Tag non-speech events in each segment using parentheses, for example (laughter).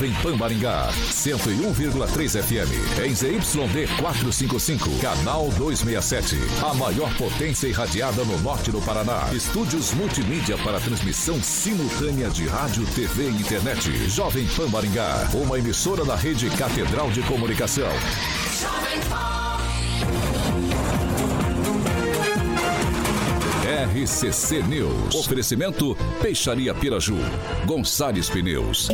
Jovem Pan Maringá, 101,3 FM. Em ZYD 455, canal 267. A maior potência irradiada no norte do Paraná. Estúdios multimídia para transmissão simultânea de rádio, TV e internet. Jovem Pan Maringá, uma emissora da rede Catedral de Comunicação. Jovem. RCC News. Oferecimento Peixaria Piraju. Gonçalves Pneus.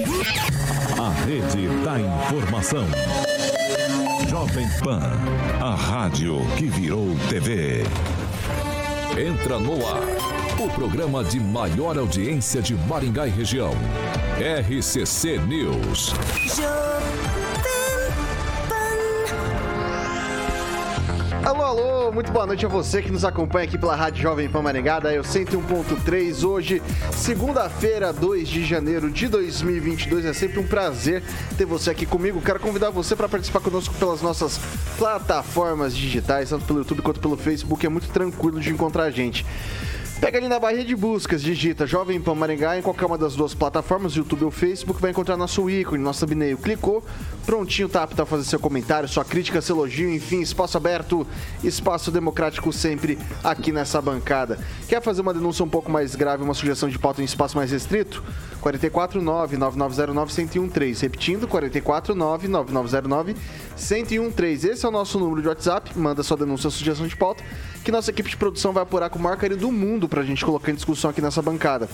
A rede da informação. Jovem Pan. A rádio que virou TV. Entra no ar. O programa de maior audiência de Maringá e região. RCC News. Alô, muito boa noite a você que nos acompanha aqui pela Rádio Jovem Pan Maringá, Eu 101.3. Hoje, segunda-feira, 2 de janeiro de 2022. É sempre um prazer ter você aqui comigo. Quero convidar você para participar conosco pelas nossas plataformas digitais, tanto pelo YouTube quanto pelo Facebook. É muito tranquilo de encontrar a gente. Pega ali na barra de buscas, digita Jovem Pan Maringá em qualquer uma das duas plataformas, YouTube ou Facebook, vai encontrar nosso ícone, nosso thumbnail. Clicou, prontinho, tá apto a fazer seu comentário, sua crítica, seu elogio, enfim, espaço aberto, espaço democrático sempre aqui nessa bancada. Quer fazer uma denúncia um pouco mais grave, uma sugestão de pauta em espaço mais restrito? 449-9909-1013. Repetindo, 449-9909-1013. Esse é o nosso número de WhatsApp. Manda sua denúncia, sugestão de pauta, que nossa equipe de produção vai apurar com o maior carinho do mundo pra gente colocar em discussão aqui nessa bancada.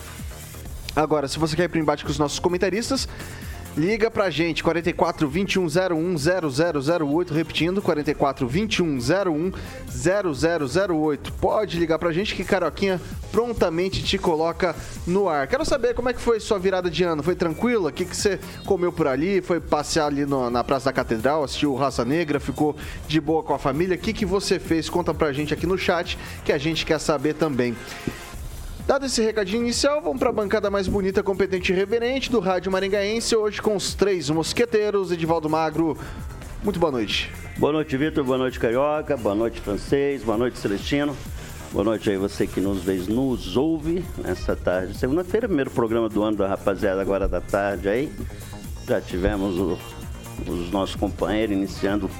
Agora, se você quer ir pro embate com os nossos comentaristas, Liga pra gente, 44 21 01 0008, repetindo, 44 21 01 0008. Pode ligar pra gente que Caroquinha prontamente te coloca no ar. Quero saber como é que foi sua virada de ano. Foi tranquila? O que, que você comeu por ali? Foi passear ali no, na Praça da Catedral, assistiu Raça Negra, ficou de boa com a família? O que, que você fez? Conta pra gente aqui no chat que a gente quer saber também. Dado esse recadinho inicial, vamos para a bancada mais bonita, competente e reverente do Rádio Maringaense, hoje com os três mosqueteiros, Edivaldo Magro. Muito boa noite. Boa noite, Vitor. Boa noite, Carioca. Boa noite, Francês. Boa noite, Celestino. Boa noite aí você que nos vê, nos ouve nessa tarde. Segunda-feira, primeiro programa do ano da rapaziada, agora da tarde aí. Já tivemos o, os nossos companheiros iniciando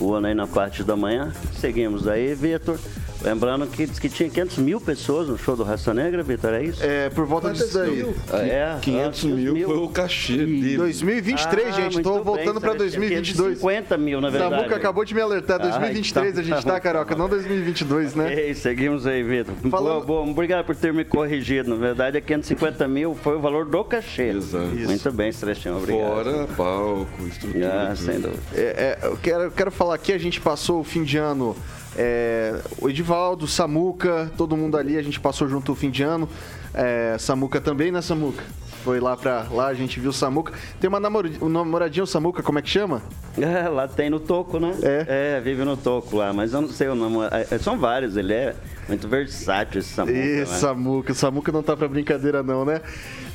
o ano aí na parte da manhã. Seguimos aí, Vitor. Lembrando que diz que tinha 500 mil pessoas no show do Raça Negra, Vitor, é isso? É, por volta disso daí. É, 500 mil, mil foi o cachê dele. 2023, ah, gente, tô voltando para 2022. 50 mil, na verdade. Samuca acabou de me alertar, 2023 ah, então, a gente tá, Caroca, não 2022, né? Ei, seguimos aí, Vitor. Falando... Bom, obrigado por ter me corrigido, na verdade é 550 mil foi o valor do cachê. Exato. Muito bem, Celestino, obrigado. Fora palco, estrutura. Ah, sem dúvida. É, é, eu quero, quero falar aqui, a gente passou o fim de ano é, o Edivaldo, Samuca, todo mundo ali, a gente passou junto o fim de ano. É, Samuca também, né, Samuca? Foi lá pra lá, a gente viu o Samuca. Tem uma namoradinha, o Samuca, como é que chama? (laughs) É, lá tem no Toco, né? É. É, vive no Toco lá, mas eu não sei o nome. É, é, são vários, ele é muito versátil esse Samuca. Esse né? Samuca, Samuca não tá pra brincadeira não, né?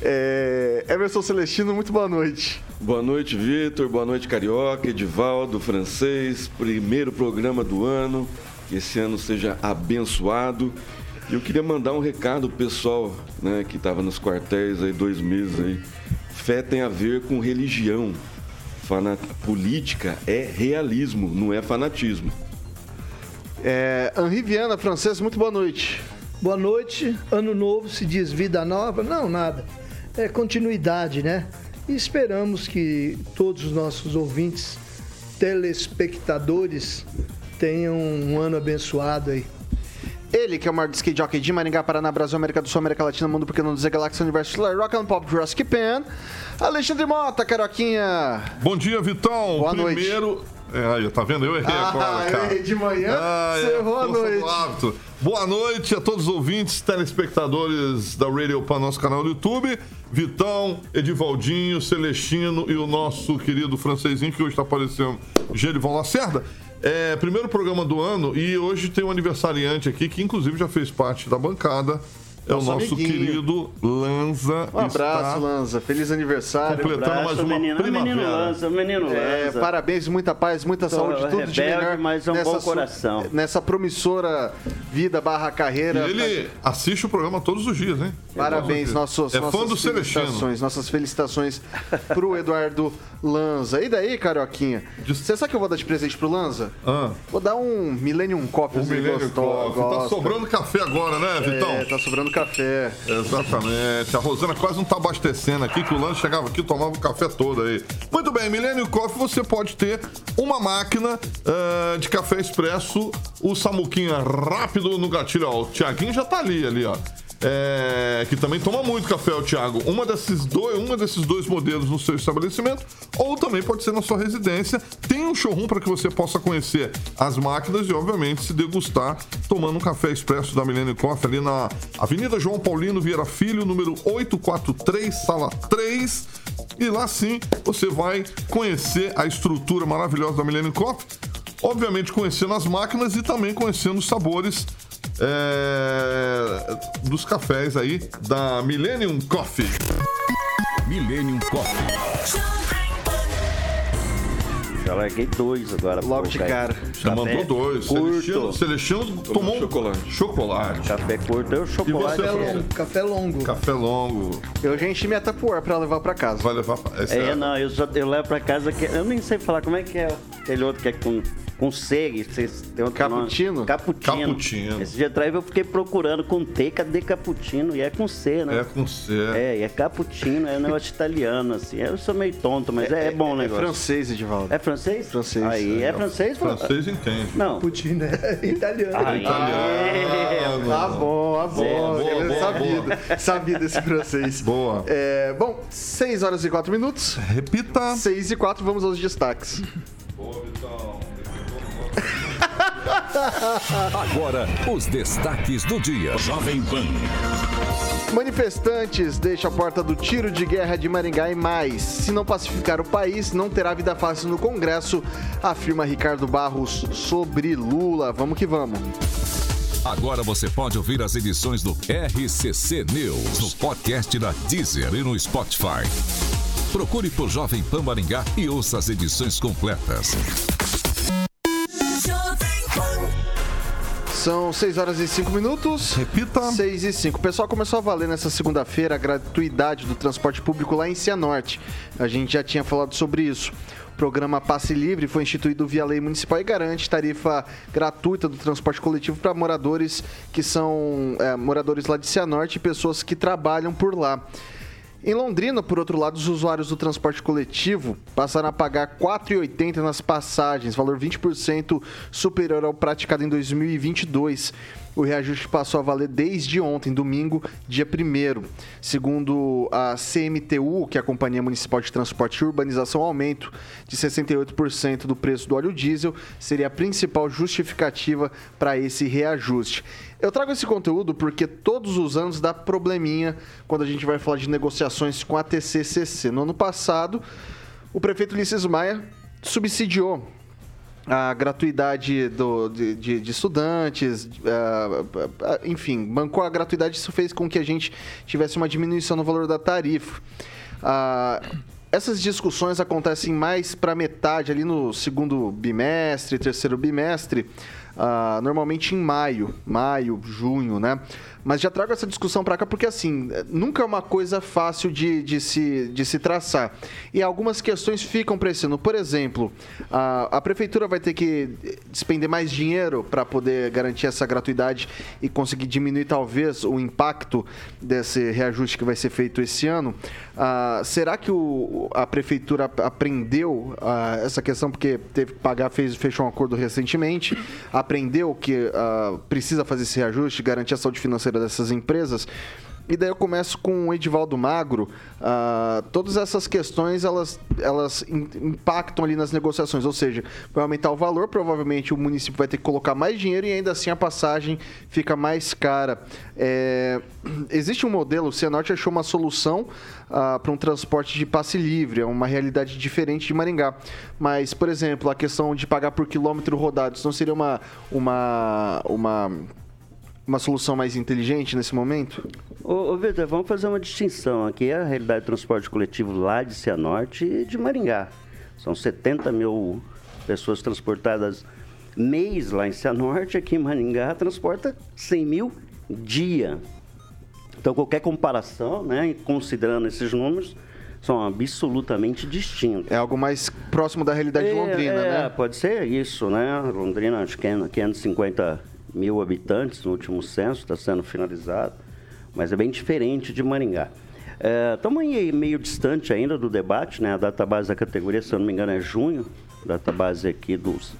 É... Emerson Celestino, muito boa noite. Boa noite, Vitor. Boa noite, Carioca, Edivaldo, Francês. Primeiro programa do ano que esse ano seja abençoado. E eu queria mandar um recado pro pessoal né, que estava nos quartéis aí dois meses aí. Fé tem a ver com religião. Fanat... Política é realismo, não é fanatismo. É, Henri Viana, francês, muito boa noite. Boa noite. Ano novo se diz vida nova? Não, nada. É continuidade, né? E esperamos que todos os nossos ouvintes, telespectadores, tenham um ano abençoado aí. Ele, que é o maior skate jockey de Maringá, Paraná, Brasil, América do Sul, América Latina, Mundo Pequeno, dizer Galáxia, Universo, Rock and Pop, Jurassic Pan. Alexandre Mota, Caroquinha. Bom dia, Vitão. Boa Primeiro... noite. É, aí, tá vendo? Eu errei ah, agora, cara. De manhã, ah, você é, errou à noite. Boa noite a todos os ouvintes, telespectadores da Radio para nosso canal do YouTube. Vitão, Edivaldinho, Celestino e o nosso querido francesinho, que hoje está aparecendo, Gerival Lacerda. É, primeiro programa do ano e hoje tem um aniversariante aqui que inclusive já fez parte da bancada. É o nosso amiguinho. querido Lanza. Um abraço, Lanza. Feliz aniversário. Completando mais Abraço, uma menino, menino primavera. Lança, menino É, Lança. parabéns, muita paz, muita saúde, tudo de melhor. mas é um bom su- coração. Nessa promissora vida barra E carreira. ele assiste o programa todos os dias, hein? Parabéns, nossos, É fã nossas do Celestino. felicitações, nossas felicitações pro Eduardo Lanza. E daí, Carioquinha? Você sabe que eu vou dar de presente pro Lanza? Ah, Vou dar um Millennium Coffee. o Milênio Coffee. Tá sobrando café agora, né, Vitão? É, tá sobrando café. Exatamente. A Rosana quase não tá abastecendo aqui, que o Lance chegava aqui e tomava o café todo aí. Muito bem, Millennium Coffee, você pode ter uma máquina ah, de café expresso, o Samuquinha rápido no gatilho. Ó, o Tiaguinho já tá ali, ali, ó. É, que também toma muito café, o Thiago. Uma desses dois, uma desses dois modelos no seu estabelecimento, ou também pode ser na sua residência. Tem um showroom para que você possa conhecer as máquinas e, obviamente, se degustar tomando um café expresso da Millennium Coffee ali na Avenida João Paulino Vieira Filho, número 843, sala 3. E lá sim você vai conhecer a estrutura maravilhosa da Millennium Coffee. Obviamente conhecendo as máquinas e também conhecendo os sabores é, dos cafés aí da Millennium Coffee. Millennium Coffee. Já larguei dois agora. Logo pô, de cara. Já mandou dois. curto. Celestino, Celestino tomou chocolate. chocolate. Café curto, eu chocolate. você, Café é. longo. Café longo. Café longo. Eu já enchi minha Tupperware pra levar pra casa. Vai levar pra... Esse É, não, eu, só, eu levo pra casa que. Eu nem sei falar como é que é aquele outro que é com, com C. Vocês tem outro Cappuccino? Nome. Cappuccino. Cappuccino. Esse dia atrás eu fiquei procurando com T, cadê cappuccino? E é com C, né? É com C. É, e é cappuccino, é um negócio italiano, assim. Eu sou meio tonto, mas é, bom o É negócio. francês, Edivaldo. É francês? Francês, Aí, é, francês? pô? Francês entende. Não. Putin, (laughs) é italiano. Aí, Italiano. Tá bom, tá bom. Boa, boa, Eu boa, sabido, sabido esse francês. (laughs) Boa. É, bom, 6 horas e 4 minutos. Repita. 6 e 4, vamos aos destaques. (laughs) (laughs) Agora, os destaques do dia. Jovem Pan. Manifestantes deixam a porta do tiro de guerra de Maringá e mais. Se não pacificar o país, não terá vida fácil no Congresso, afirma Ricardo Barros sobre Lula. Vamos que vamos. Agora você pode ouvir as edições do RCC News no podcast da Deezer e no Spotify. Procure por Jovem Pan Maringá e ouça as edições completas. São 6 horas e 5 minutos. Repita. 6 e 5. O pessoal começou a valer nessa segunda-feira a gratuidade do transporte público lá em Cianorte. A gente já tinha falado sobre isso. O programa Passe Livre foi instituído via lei municipal e garante tarifa gratuita do transporte coletivo para moradores que são é, moradores lá de Cianorte e pessoas que trabalham por lá. Em Londrina, por outro lado, os usuários do transporte coletivo passaram a pagar R$ 4,80 nas passagens, valor 20% superior ao praticado em 2022. O reajuste passou a valer desde ontem, domingo, dia 1 Segundo a CMTU, que é a Companhia Municipal de Transporte e Urbanização, o aumento de 68% do preço do óleo diesel seria a principal justificativa para esse reajuste. Eu trago esse conteúdo porque todos os anos dá probleminha quando a gente vai falar de negociações com a TCCC. No ano passado, o prefeito Ulisses Maia subsidiou a gratuidade do- de, de- de estudantes, ah, enfim, bancou a gratuidade, isso fez com que a gente tivesse uma diminuição no valor da tarifa. Ah, essas discussões acontecem mais para metade, ali no segundo bimestre, terceiro bimestre, ah, normalmente em maio, maio, junho, né? Mas já trago essa discussão para cá porque, assim, nunca é uma coisa fácil de, de, se, de se traçar. E algumas questões ficam para esse ano. Por exemplo, a, a prefeitura vai ter que despender mais dinheiro para poder garantir essa gratuidade e conseguir diminuir, talvez, o impacto desse reajuste que vai ser feito esse ano. Ah, será que o, a prefeitura ap- aprendeu ah, essa questão porque teve que pagar, fez, fechou um acordo recentemente, aprendeu que ah, precisa fazer esse reajuste, garantir a saúde financeira dessas empresas? E daí eu começo com o Edivaldo Magro. Ah, todas essas questões elas, elas in- impactam ali nas negociações, ou seja, vai aumentar o valor, provavelmente o município vai ter que colocar mais dinheiro e ainda assim a passagem fica mais cara. É, (clears throat) existe um modelo, o Cianorte achou uma solução para um transporte de passe livre, é uma realidade diferente de Maringá. Mas, por exemplo, a questão de pagar por quilômetro rodado, isso não seria uma, uma, uma, uma solução mais inteligente nesse momento? Ô, ô Vitor, vamos fazer uma distinção. Aqui é a realidade do transporte coletivo lá de Cianorte e de Maringá. São 70 mil pessoas transportadas mês lá em Cianorte, aqui em Maringá transporta 100 mil dia. Então, qualquer comparação, né, considerando esses números, são absolutamente distintos. É algo mais próximo da realidade é, de Londrina, é, né? Pode ser isso, né? Londrina, acho que é 550 mil habitantes no último censo, está sendo finalizado, mas é bem diferente de Maringá. Estamos é, meio distante ainda do debate, né? A database da categoria, se eu não me engano, é junho, database aqui dos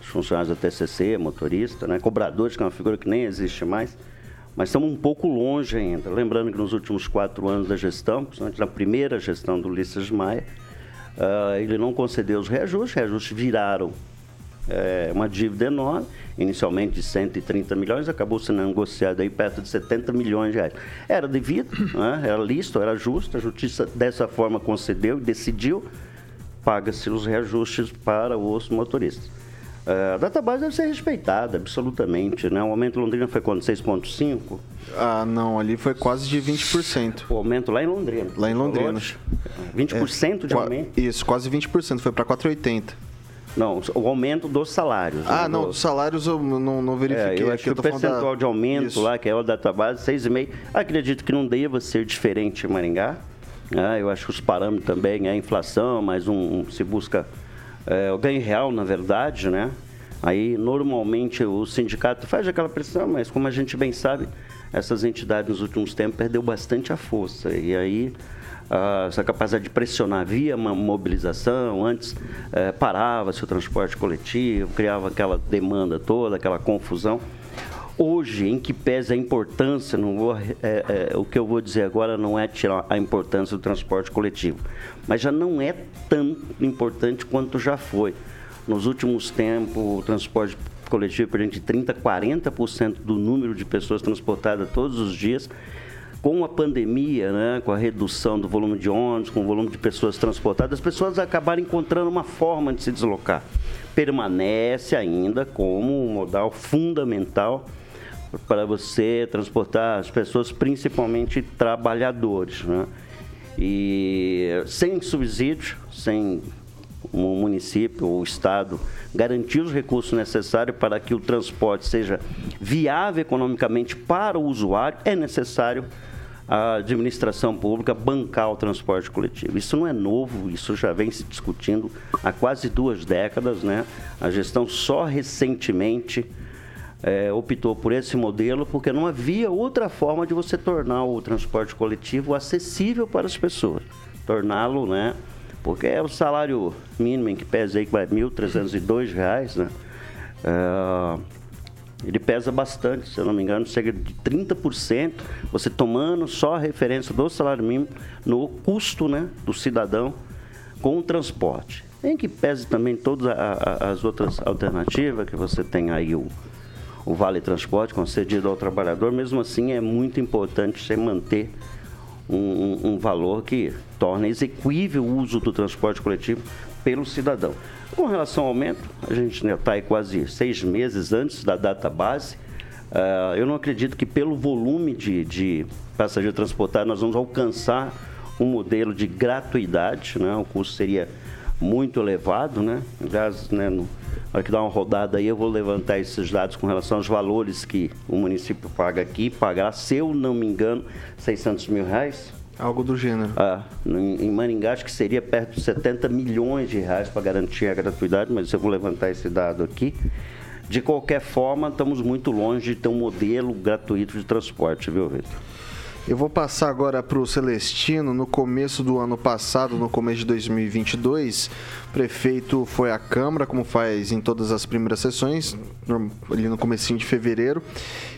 funcionários da TCC, motorista, né? Cobradores, que é uma figura que nem existe mais mas estamos um pouco longe ainda. Lembrando que nos últimos quatro anos da gestão, principalmente na primeira gestão do Ulisses Maia, uh, ele não concedeu os reajustes, reajustes viraram é, uma dívida enorme, inicialmente de 130 milhões, acabou sendo negociado aí perto de 70 milhões de reais. Era devido, né? era lícito, era justo, a justiça dessa forma concedeu e decidiu, paga-se os reajustes para os motoristas. É, a database deve ser respeitada, absolutamente. Né? O aumento em Londrina foi quanto? 6,5%? Ah, não, ali foi quase de 20%. O aumento lá em Londrina. Lá em Londrina. 20% é, de aumento? Isso, quase 20%, foi para 4,80%. Não, o aumento dos salários. Ah, né? não, dos salários eu não, não verifiquei. É, eu acho que o percentual da... de aumento Isso. lá, que é o database, 6,5%, acredito que não deva ser diferente em Maringá. Ah, eu acho que os parâmetros também, é a inflação, mas um, um se busca é, o ganho real, na verdade, né? Aí, normalmente, o sindicato faz aquela pressão, mas como a gente bem sabe, essas entidades nos últimos tempos perdeu bastante a força. E aí, essa capacidade de pressionar via uma mobilização, antes é, parava-se o transporte coletivo, criava aquela demanda toda, aquela confusão. Hoje, em que pese a importância, não vou, é, é, o que eu vou dizer agora não é tirar a importância do transporte coletivo, mas já não é tão importante quanto já foi. Nos últimos tempos, o transporte coletivo perdeu de 30% a 40% do número de pessoas transportadas todos os dias. Com a pandemia, né, com a redução do volume de ônibus, com o volume de pessoas transportadas, as pessoas acabaram encontrando uma forma de se deslocar. Permanece ainda como um modal fundamental para você transportar as pessoas, principalmente trabalhadores. Né? E sem subsídio, sem o município ou o Estado garantir os recursos necessários para que o transporte seja viável economicamente para o usuário, é necessário a administração pública bancar o transporte coletivo. Isso não é novo, isso já vem se discutindo há quase duas décadas, né? A gestão só recentemente é, optou por esse modelo porque não havia outra forma de você tornar o transporte coletivo acessível para as pessoas. Torná-lo, né? Porque é o salário mínimo em que pesa aí 1.302 reais, né? É, ele pesa bastante, se eu não me engano, chega de 30%, você tomando só a referência do salário mínimo no custo né, do cidadão com o transporte. Em que pese também todas as outras alternativas, que você tem aí o, o Vale Transporte concedido ao trabalhador, mesmo assim é muito importante você manter um, um valor que torna execuível o uso do transporte coletivo pelo cidadão. Com relação ao aumento, a gente está aí quase seis meses antes da data base. Uh, eu não acredito que pelo volume de, de passageiro transportado nós vamos alcançar um modelo de gratuidade, né? o custo seria muito elevado, né? Aliás, né, no, na hora que dá uma rodada aí, eu vou levantar esses dados com relação aos valores que o município paga aqui, pagar, se eu não me engano, 600 mil reais. Algo do gênero. Ah, em Maringá, acho que seria perto de 70 milhões de reais para garantir a gratuidade, mas eu vou levantar esse dado aqui. De qualquer forma, estamos muito longe de ter um modelo gratuito de transporte, viu, Vitor? Eu vou passar agora para o Celestino. No começo do ano passado, no começo de 2022, o prefeito foi à Câmara, como faz em todas as primeiras sessões, ali no comecinho de fevereiro,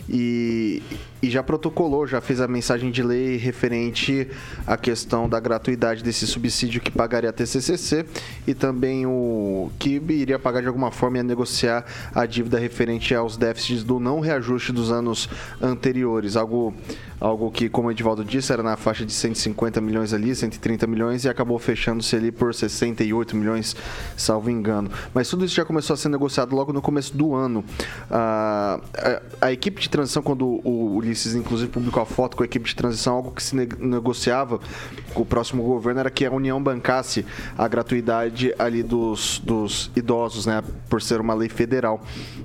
e, e já protocolou, já fez a mensagem de lei referente à questão da gratuidade desse subsídio que pagaria a TCCC e também o que iria pagar de alguma forma e negociar a dívida referente aos déficits do não reajuste dos anos anteriores. Algo, algo que, como o Edivaldo disse, era na faixa de 150 milhões ali, 130 milhões e acabou fechando-se ali por 68 milhões milhões, salvo engano. Mas tudo isso já começou a ser negociado logo no começo do ano. Ah, a, a, equipe de transição, quando o Ulisses, inclusive, publicou a foto com a equipe de transição, algo que se ne negociava com o próximo governo era que a União bancasse a gratuidade ali dos, dos idosos, né? Por ser uma lei federal.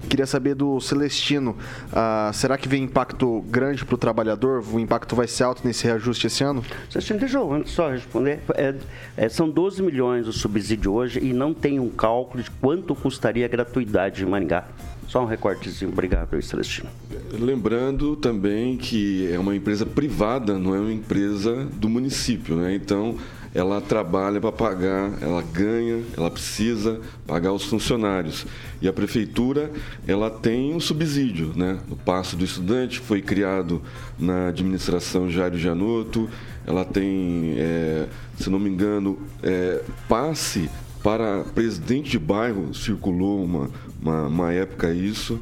Queria saber do Celestino, ah, será que vem impacto grande para o trabalhador? O impacto vai ser alto nesse reajuste esse ano? Celestino, deixa eu só responder. É, é, são 12 milhões o subsídio hoje e não tem um cálculo de quanto custaria a gratuidade de Maringá. Só um recortezinho. Obrigado, Celestino. Lembrando também que é uma empresa privada, não é uma empresa do município, né? Então, ela trabalha para pagar, ela ganha, ela precisa pagar os funcionários. E a prefeitura, ela tem um subsídio, né? O passo do estudante foi criado na administração Jairo Janotto, ela tem, é, se não me engano, é, passe para presidente de bairro, circulou uma, uma, uma época isso.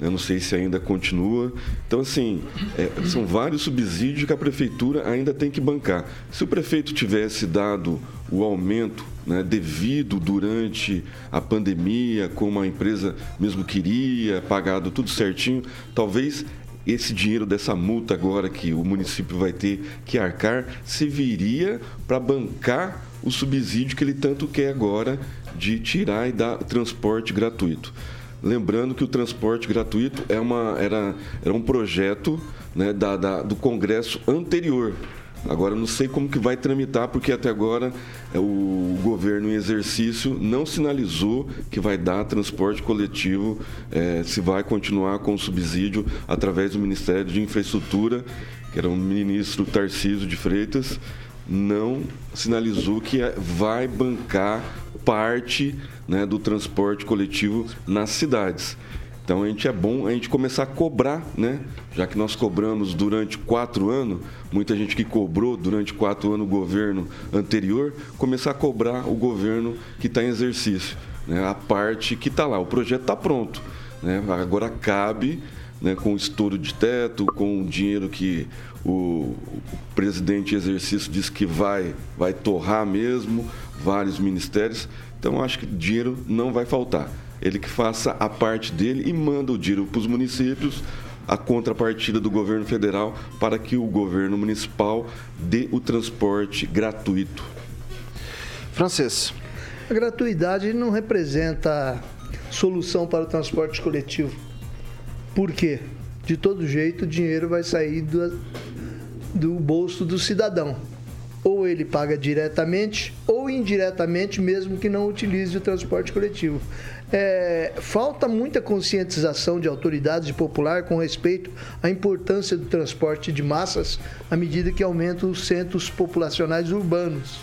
Eu não sei se ainda continua. Então, assim, é, são vários subsídios que a prefeitura ainda tem que bancar. Se o prefeito tivesse dado o aumento né, devido durante a pandemia, como a empresa mesmo queria, pagado tudo certinho, talvez esse dinheiro dessa multa agora que o município vai ter que arcar serviria para bancar o subsídio que ele tanto quer agora de tirar e dar transporte gratuito. Lembrando que o transporte gratuito é uma, era, era um projeto né, da, da, do Congresso anterior. Agora, não sei como que vai tramitar, porque até agora é, o governo em exercício não sinalizou que vai dar transporte coletivo, é, se vai continuar com o subsídio através do Ministério de Infraestrutura, que era o ministro Tarcísio de Freitas, não sinalizou que é, vai bancar parte né, do transporte coletivo nas cidades. Então a gente é bom a gente começar a cobrar, né? Já que nós cobramos durante quatro anos, muita gente que cobrou durante quatro anos o governo anterior, começar a cobrar o governo que está em exercício. Né? A parte que está lá, o projeto está pronto. Né? Agora cabe, né, com o estouro de teto, com o dinheiro que o, presidente em exercício disse que vai, vai torrar mesmo, vários ministérios. Então acho que dinheiro não vai faltar ele que faça a parte dele e manda o dinheiro para os municípios, a contrapartida do governo federal, para que o governo municipal dê o transporte gratuito. Francês. A gratuidade não representa solução para o transporte coletivo. Por quê? De todo jeito, o dinheiro vai sair do, do bolso do cidadão. Ou ele paga diretamente ou indiretamente, mesmo que não utilize o transporte coletivo. É, falta muita conscientização de autoridades e popular com respeito à importância do transporte de massas à medida que aumentam os centros populacionais urbanos.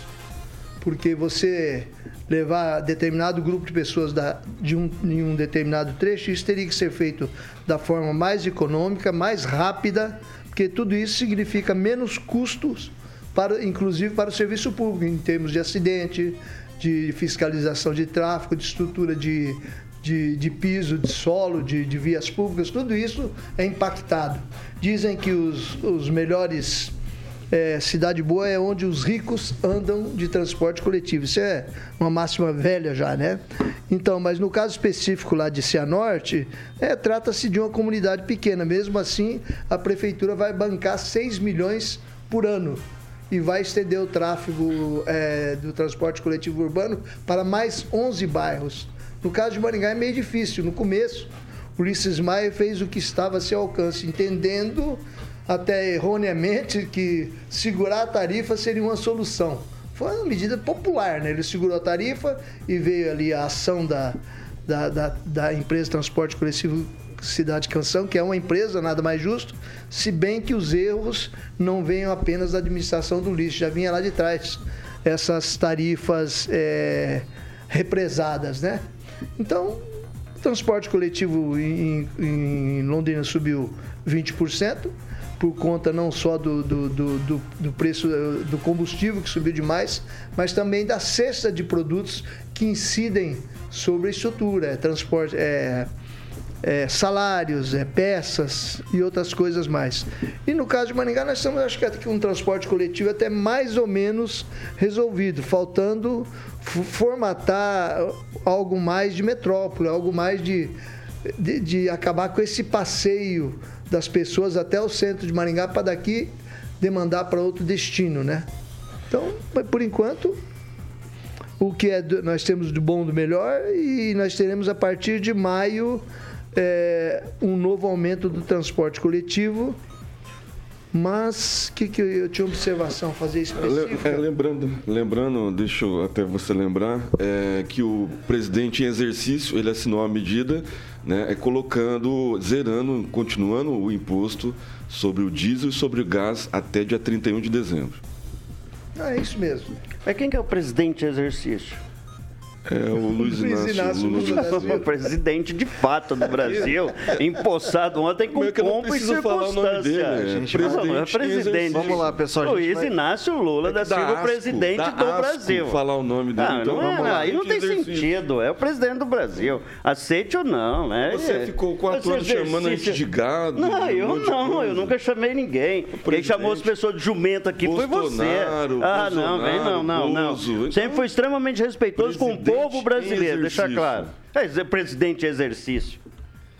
Porque você levar determinado grupo de pessoas da, de um, em um determinado trecho, isso teria que ser feito da forma mais econômica, mais rápida, porque tudo isso significa menos custos, para, inclusive para o serviço público, em termos de acidente, de fiscalização de tráfego, de estrutura de, de, de piso, de solo, de, de, vias públicas, tudo isso é impactado. Dizem que os, os melhores. É, cidade boa é onde os ricos andam de transporte coletivo. Isso é uma máxima velha já, né? Então, mas no caso específico lá de Cianorte, é, trata-se de uma comunidade pequena. Mesmo assim, a prefeitura vai bancar 6 milhões por ano e vai estender o tráfego é, do transporte coletivo urbano para mais 11 bairros. No caso de Maringá é meio difícil. No começo, Ulisses Maia fez o que estava a seu alcance, entendendo até erroneamente que segurar a tarifa seria uma solução. Foi uma medida popular, né? Ele segurou a tarifa e veio ali a ação da, da, da, da empresa de transporte coletivo Cidade Canção, que é uma empresa, nada mais justo, se bem que os erros não venham apenas da administração do lixo, já vinha lá de trás essas tarifas é, represadas, né? Então, transporte coletivo em, em Londrina subiu 20%, por conta não só do, do, do, do, preço do combustível, que subiu demais, mas também da cesta de produtos que incidem sobre a estrutura, é, transporte, é, é, salários, é, peças e outras coisas mais. E no caso de Maringá, nós estamos, acho que um transporte coletivo até mais ou menos resolvido, faltando formatar algo mais de metrópole, algo mais de, de, de acabar com esse passeio das pessoas até o centro de Maringá para daqui demandar para outro destino, né? Então, por enquanto, o que é do, nós temos do bom do melhor e nós teremos a partir de maio é, um novo aumento do transporte coletivo. Mas que, que eu tinha observação fazer específica? É, lembrando, lembrando, deixa eu até você lembrar, é, que o presidente em exercício ele assinou a medida, né, é colocando, zerando, continuando o imposto sobre o diesel e sobre o gás até dia 31 de dezembro. Ah, é isso mesmo. Mas quem que é o presidente em exercício? É o Luiz Inácio, Inácio Lula, Lula da Silva. presidente de fato do (laughs) Brasil, empossado ontem com é pompa e circunstância. Dele, gente, presidente, é presidente. Vamos lá, pessoal. Luiz vai... Inácio Lula é da Silva, asco, presidente do Brasil. falar o nome dele, ah, então não, vamos lá. Aí não tem sentido, é o presidente do Brasil. Aceite ou não, né? Você é. ficou quatro anos chamando a gente de gado. Não, eu não, eu nunca chamei ninguém. Quem chamou as pessoas de jumento aqui foi você. Ah, não, vem não, não, não. Sempre foi extremamente respeitoso com o povo brasileiro, deixa claro. É presidente em exercício.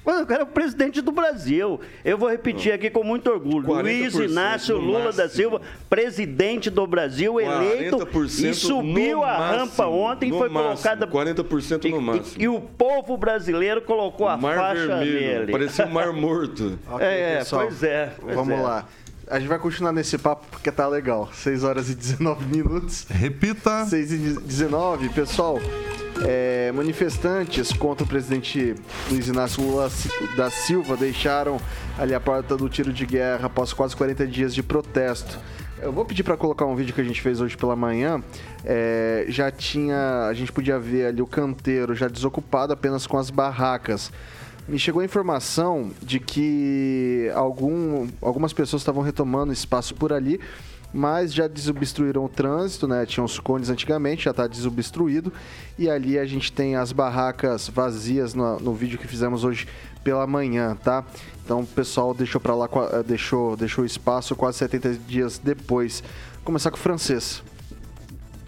Eu quero o presidente do Brasil. Eu vou repetir aqui com muito orgulho. Luiz Inácio Lula da Silva, presidente do Brasil, eleito e subiu a rampa ontem e foi colocada. 40% no máximo. E, e, o povo brasileiro colocou a mar faixa vermelho, nele. Parecia um mar morto. (laughs) okay, é, pessoal, pois é. Pois vamos é. lá. A gente vai continuar nesse papo porque tá legal. 6 horas e 19 minutos. Repita. 6 e 19. Pessoal, é, manifestantes contra o presidente Luiz Inácio Lula da Silva deixaram ali a porta do tiro de guerra após quase 40 dias de protesto. Eu vou pedir para colocar um vídeo que a gente fez hoje pela manhã. É, já tinha, a gente podia ver ali o canteiro já desocupado apenas com as barracas. Me chegou a informação de que algum, algumas pessoas estavam retomando espaço por ali, mas já desobstruíram o trânsito, né? Tinham os cones antigamente, já está desobstruído. E ali a gente tem as barracas vazias no, no, vídeo que fizemos hoje pela manhã, tá? Então o pessoal deixou para lá, deixou, deixou espaço quase 70 dias depois. Vou começar com o francês.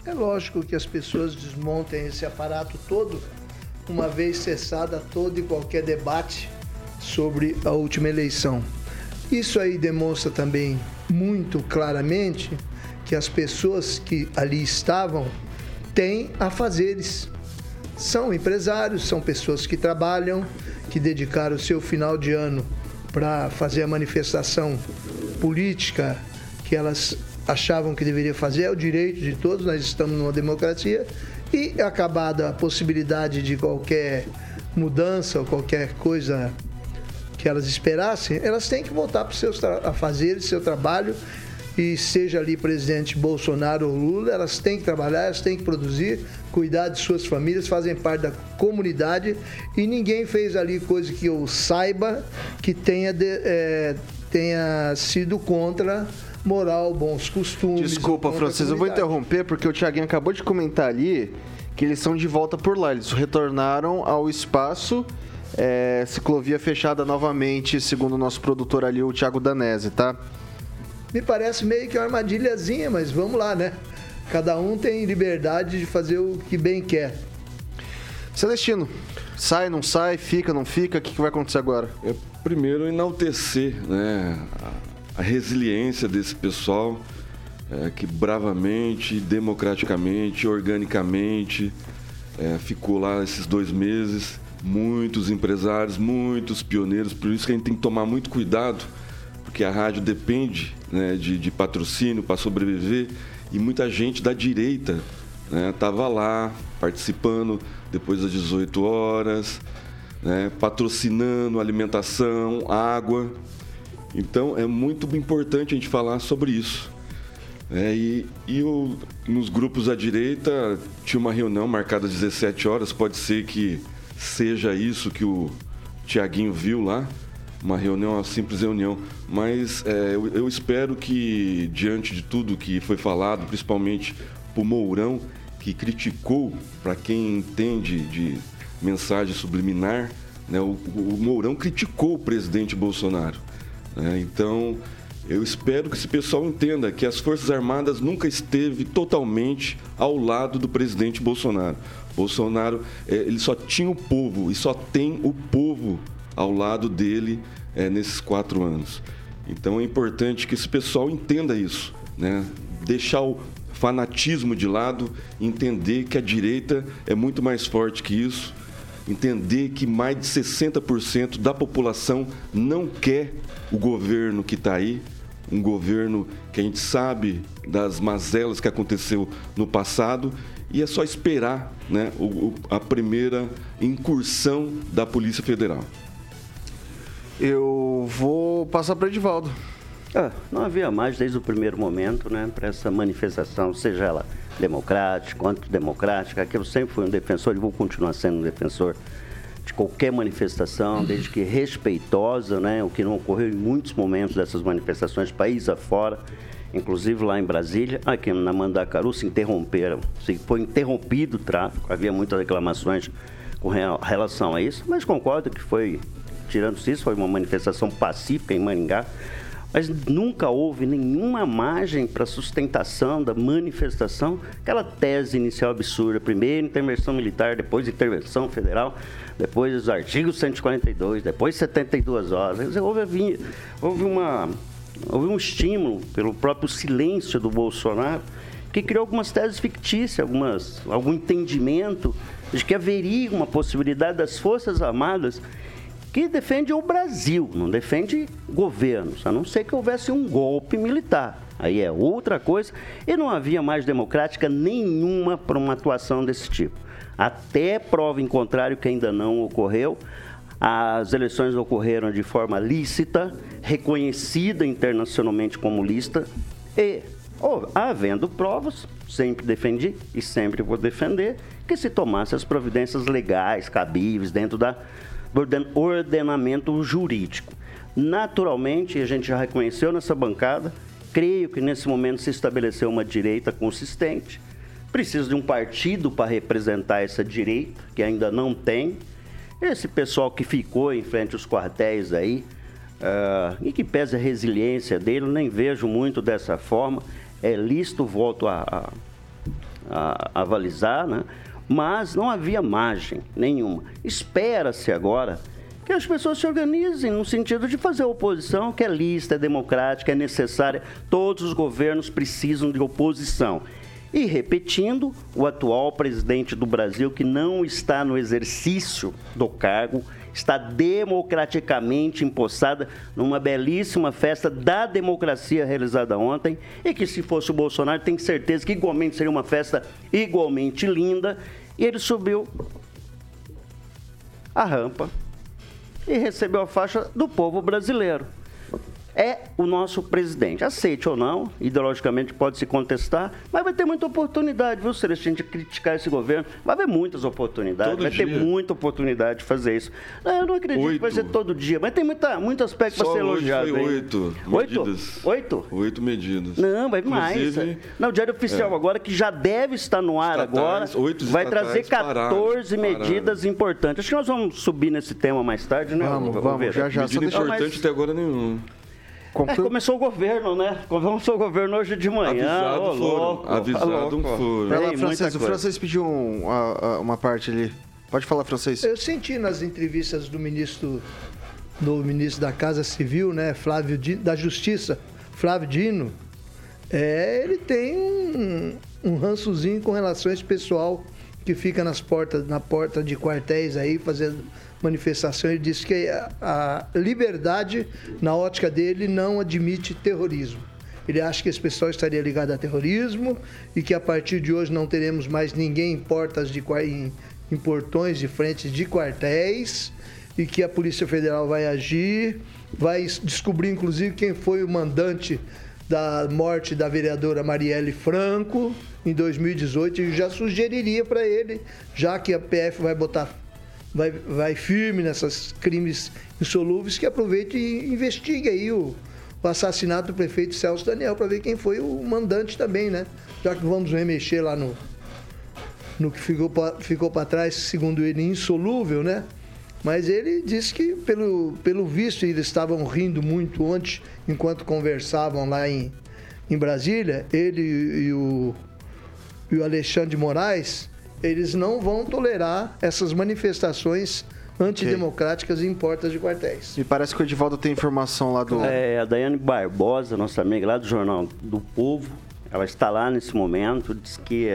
É lógico que as pessoas desmontem esse aparato todo, uma vez cessada todo e qualquer debate sobre a última eleição. Isso aí demonstra também muito claramente que as pessoas que ali estavam têm afazeres. São empresários, são pessoas que trabalham, que dedicaram o seu final de ano para fazer a manifestação política que elas achavam que deveria fazer, é o direito de todos, nós estamos numa democracia, e acabada a possibilidade de qualquer mudança ou qualquer coisa que elas esperassem, elas têm que voltar para seus a fazer seu trabalho. E seja ali presidente Bolsonaro ou Lula, elas têm que trabalhar, elas têm que produzir, cuidar de suas famílias, fazem parte da comunidade. E ninguém fez ali coisa que eu saiba que tenha, de, é, tenha sido contra moral, bons costumes. Desculpa, Francisco, eu vou interromper porque o Tiaguinho acabou de comentar ali que eles são de volta por lá, eles retornaram ao espaço é, ciclovia fechada novamente, segundo o nosso produtor ali, o Thiago Danese, tá? Me parece meio que uma armadilhazinha, mas vamos lá, né? Cada um tem liberdade de fazer o que bem quer. Celestino, sai, não sai, fica, não fica, o que, que vai acontecer agora? É, primeiro, enaltecer né, a, a resiliência desse pessoal é, que bravamente, democraticamente, organicamente é, ficou lá esses dois meses. Muitos empresários, muitos pioneiros, por isso que a gente tem que tomar muito cuidado, porque a rádio depende né, de, de, patrocínio para sobreviver. E muita gente da direita estava né, lá participando depois das 18 horas, né, patrocinando alimentação, água. Então é muito importante a gente falar sobre isso. É, e e o, nos grupos à direita tinha uma reunião marcada às 17 horas, pode ser que seja isso que o Tiaguinho viu lá, uma reunião, uma simples reunião. Mas é, eu, eu, espero que, diante de tudo que foi falado, principalmente o Mourão, que criticou, para quem entende de mensagem subliminar, Né? O, o, Mourão criticou o presidente Bolsonaro. Né? Então, eu espero que esse pessoal entenda que as Forças Armadas nunca esteve totalmente ao lado do presidente Bolsonaro. Bolsonaro, é, ele só tinha o povo e só tem o povo ao lado dele é, nesses quatro anos. Então é importante que esse pessoal entenda isso, né? Deixar o fanatismo de lado, entender que a direita é muito mais forte que isso, entender que mais de 60% da população não quer o governo que está aí, um governo que a gente sabe das mazelas que aconteceu no passado e é só esperar né, o, a primeira incursão da Polícia Federal. Eu vou passar para Edivaldo. Ah, não havia mais desde o primeiro momento né, para essa manifestação, seja ela democrática, antidemocrática, que eu sempre fui um defensor e vou continuar sendo um defensor de qualquer manifestação, desde que respeitosa, né, o que não ocorreu em muitos momentos dessas manifestações, país afora, inclusive lá em Brasília, aqui na Mandacaru, se interromperam, se foi interrompido o tráfego, havia muitas reclamações com relação a isso, mas concordo que foi, tirando isso, foi uma manifestação pacífica em Maringá, mas nunca houve nenhuma margem para sustentação da manifestação, aquela tese inicial absurda, primeiro intervenção militar, depois intervenção federal, depois os artigos 142, depois 72 horas. Houve, houve, uma, houve um estímulo pelo próprio silêncio do Bolsonaro que criou algumas teses fictícias, algumas, algum entendimento de que haveria uma possibilidade das Forças Armadas que defende o Brasil, não defende governos, a não ser que houvesse um golpe militar. Aí é outra coisa. E não havia mais democrática nenhuma para uma atuação desse tipo. Até prova em contrário, que ainda não ocorreu, as eleições ocorreram de forma lícita, reconhecida internacionalmente como lícita, e, oh, havendo provas, sempre defendi e sempre vou defender, que se tomasse as providências legais, cabíveis, dentro da ordenamento jurídico. Naturalmente, a gente já reconheceu nessa bancada, creio que nesse momento se estabeleceu uma direita consistente. Precisa de um partido para representar essa direita, que ainda não tem. Esse pessoal que ficou em frente aos quartéis aí, uh, e que pesa a resiliência dele, nem vejo muito dessa forma. É lícito, volto a, a, a avalizar, né? Mas não havia margem nenhuma. Espera-se agora que as pessoas se organizem no sentido de fazer oposição, que é lista, é democrática, é necessária. Todos os governos precisam de oposição. E repetindo, o atual presidente do Brasil, que não está no exercício do cargo, está democraticamente empossada numa belíssima festa da democracia realizada ontem e que se fosse o Bolsonaro, tenho certeza que igualmente seria uma festa igualmente linda. E ele subiu a rampa e recebeu a faixa do povo brasileiro é o nosso presidente. Aceite ou não, ideologicamente pode se contestar, mas vai ter muita oportunidade, viu, Celestino, de criticar esse governo. Vai haver muitas oportunidades, todo vai dia. ter muita oportunidade de fazer isso. Eu não acredito oito. que vai ser todo dia, mas tem muita, muito aspecto para ser elogiado. Foi oito medidas. Oito? Oito medidas. Não, vai mais. Não, o Diário Oficial é. agora, que já deve estar no ar estatais, agora, oito vai trazer 14 pararam, medidas pararam. importantes. Acho que nós vamos subir nesse tema mais tarde, né? Vamos, vamos, vamos já, já. Medida importante até agora É, começou o governo, né? Começou o governo hoje de manhã. Avisado oh, foram. Louco, Avisado louco. foram. Vai lá, francês. O francês pediu um, uma, uma parte ali. Pode falar, francês. Eu senti nas entrevistas do ministro do ministro da Casa Civil, né, Flávio Dino, da Justiça, Flávio Dino, é, ele tem um, um rançozinho com relação a esse pessoal que fica nas portas, na porta de quartéis aí fazendo manifestação, ele disse que a, liberdade, na ótica dele, não admite terrorismo. Ele acha que esse pessoal estaria ligado a terrorismo e que a partir de hoje não teremos mais ninguém em portas de em, em portões de frentes de quartéis e que a Polícia Federal vai agir, vai descobrir inclusive quem foi o mandante da morte da vereadora Marielle Franco em 2018 e já sugeriria para ele, já que a PF vai botar vai, vai firme nessas crimes insolúveis, que aproveite e investigue aí o, o assassinato do prefeito Celso Daniel para ver quem foi o mandante também, né? Já que vamos remexer lá no, no que ficou para ficou trás, segundo ele, insolúvel, né? Mas ele disse que, pelo, pelo visto, eles estavam rindo muito ontem, enquanto conversavam lá em, em Brasília, ele e o, e o Alexandre Moraes, eles não vão tolerar essas manifestações antidemocráticas em portas de quartéis. Me parece que o Edivaldo tem informação lá do. É, a Daiane Barbosa, nossa amiga lá do Jornal do Povo, ela está lá nesse momento, diz que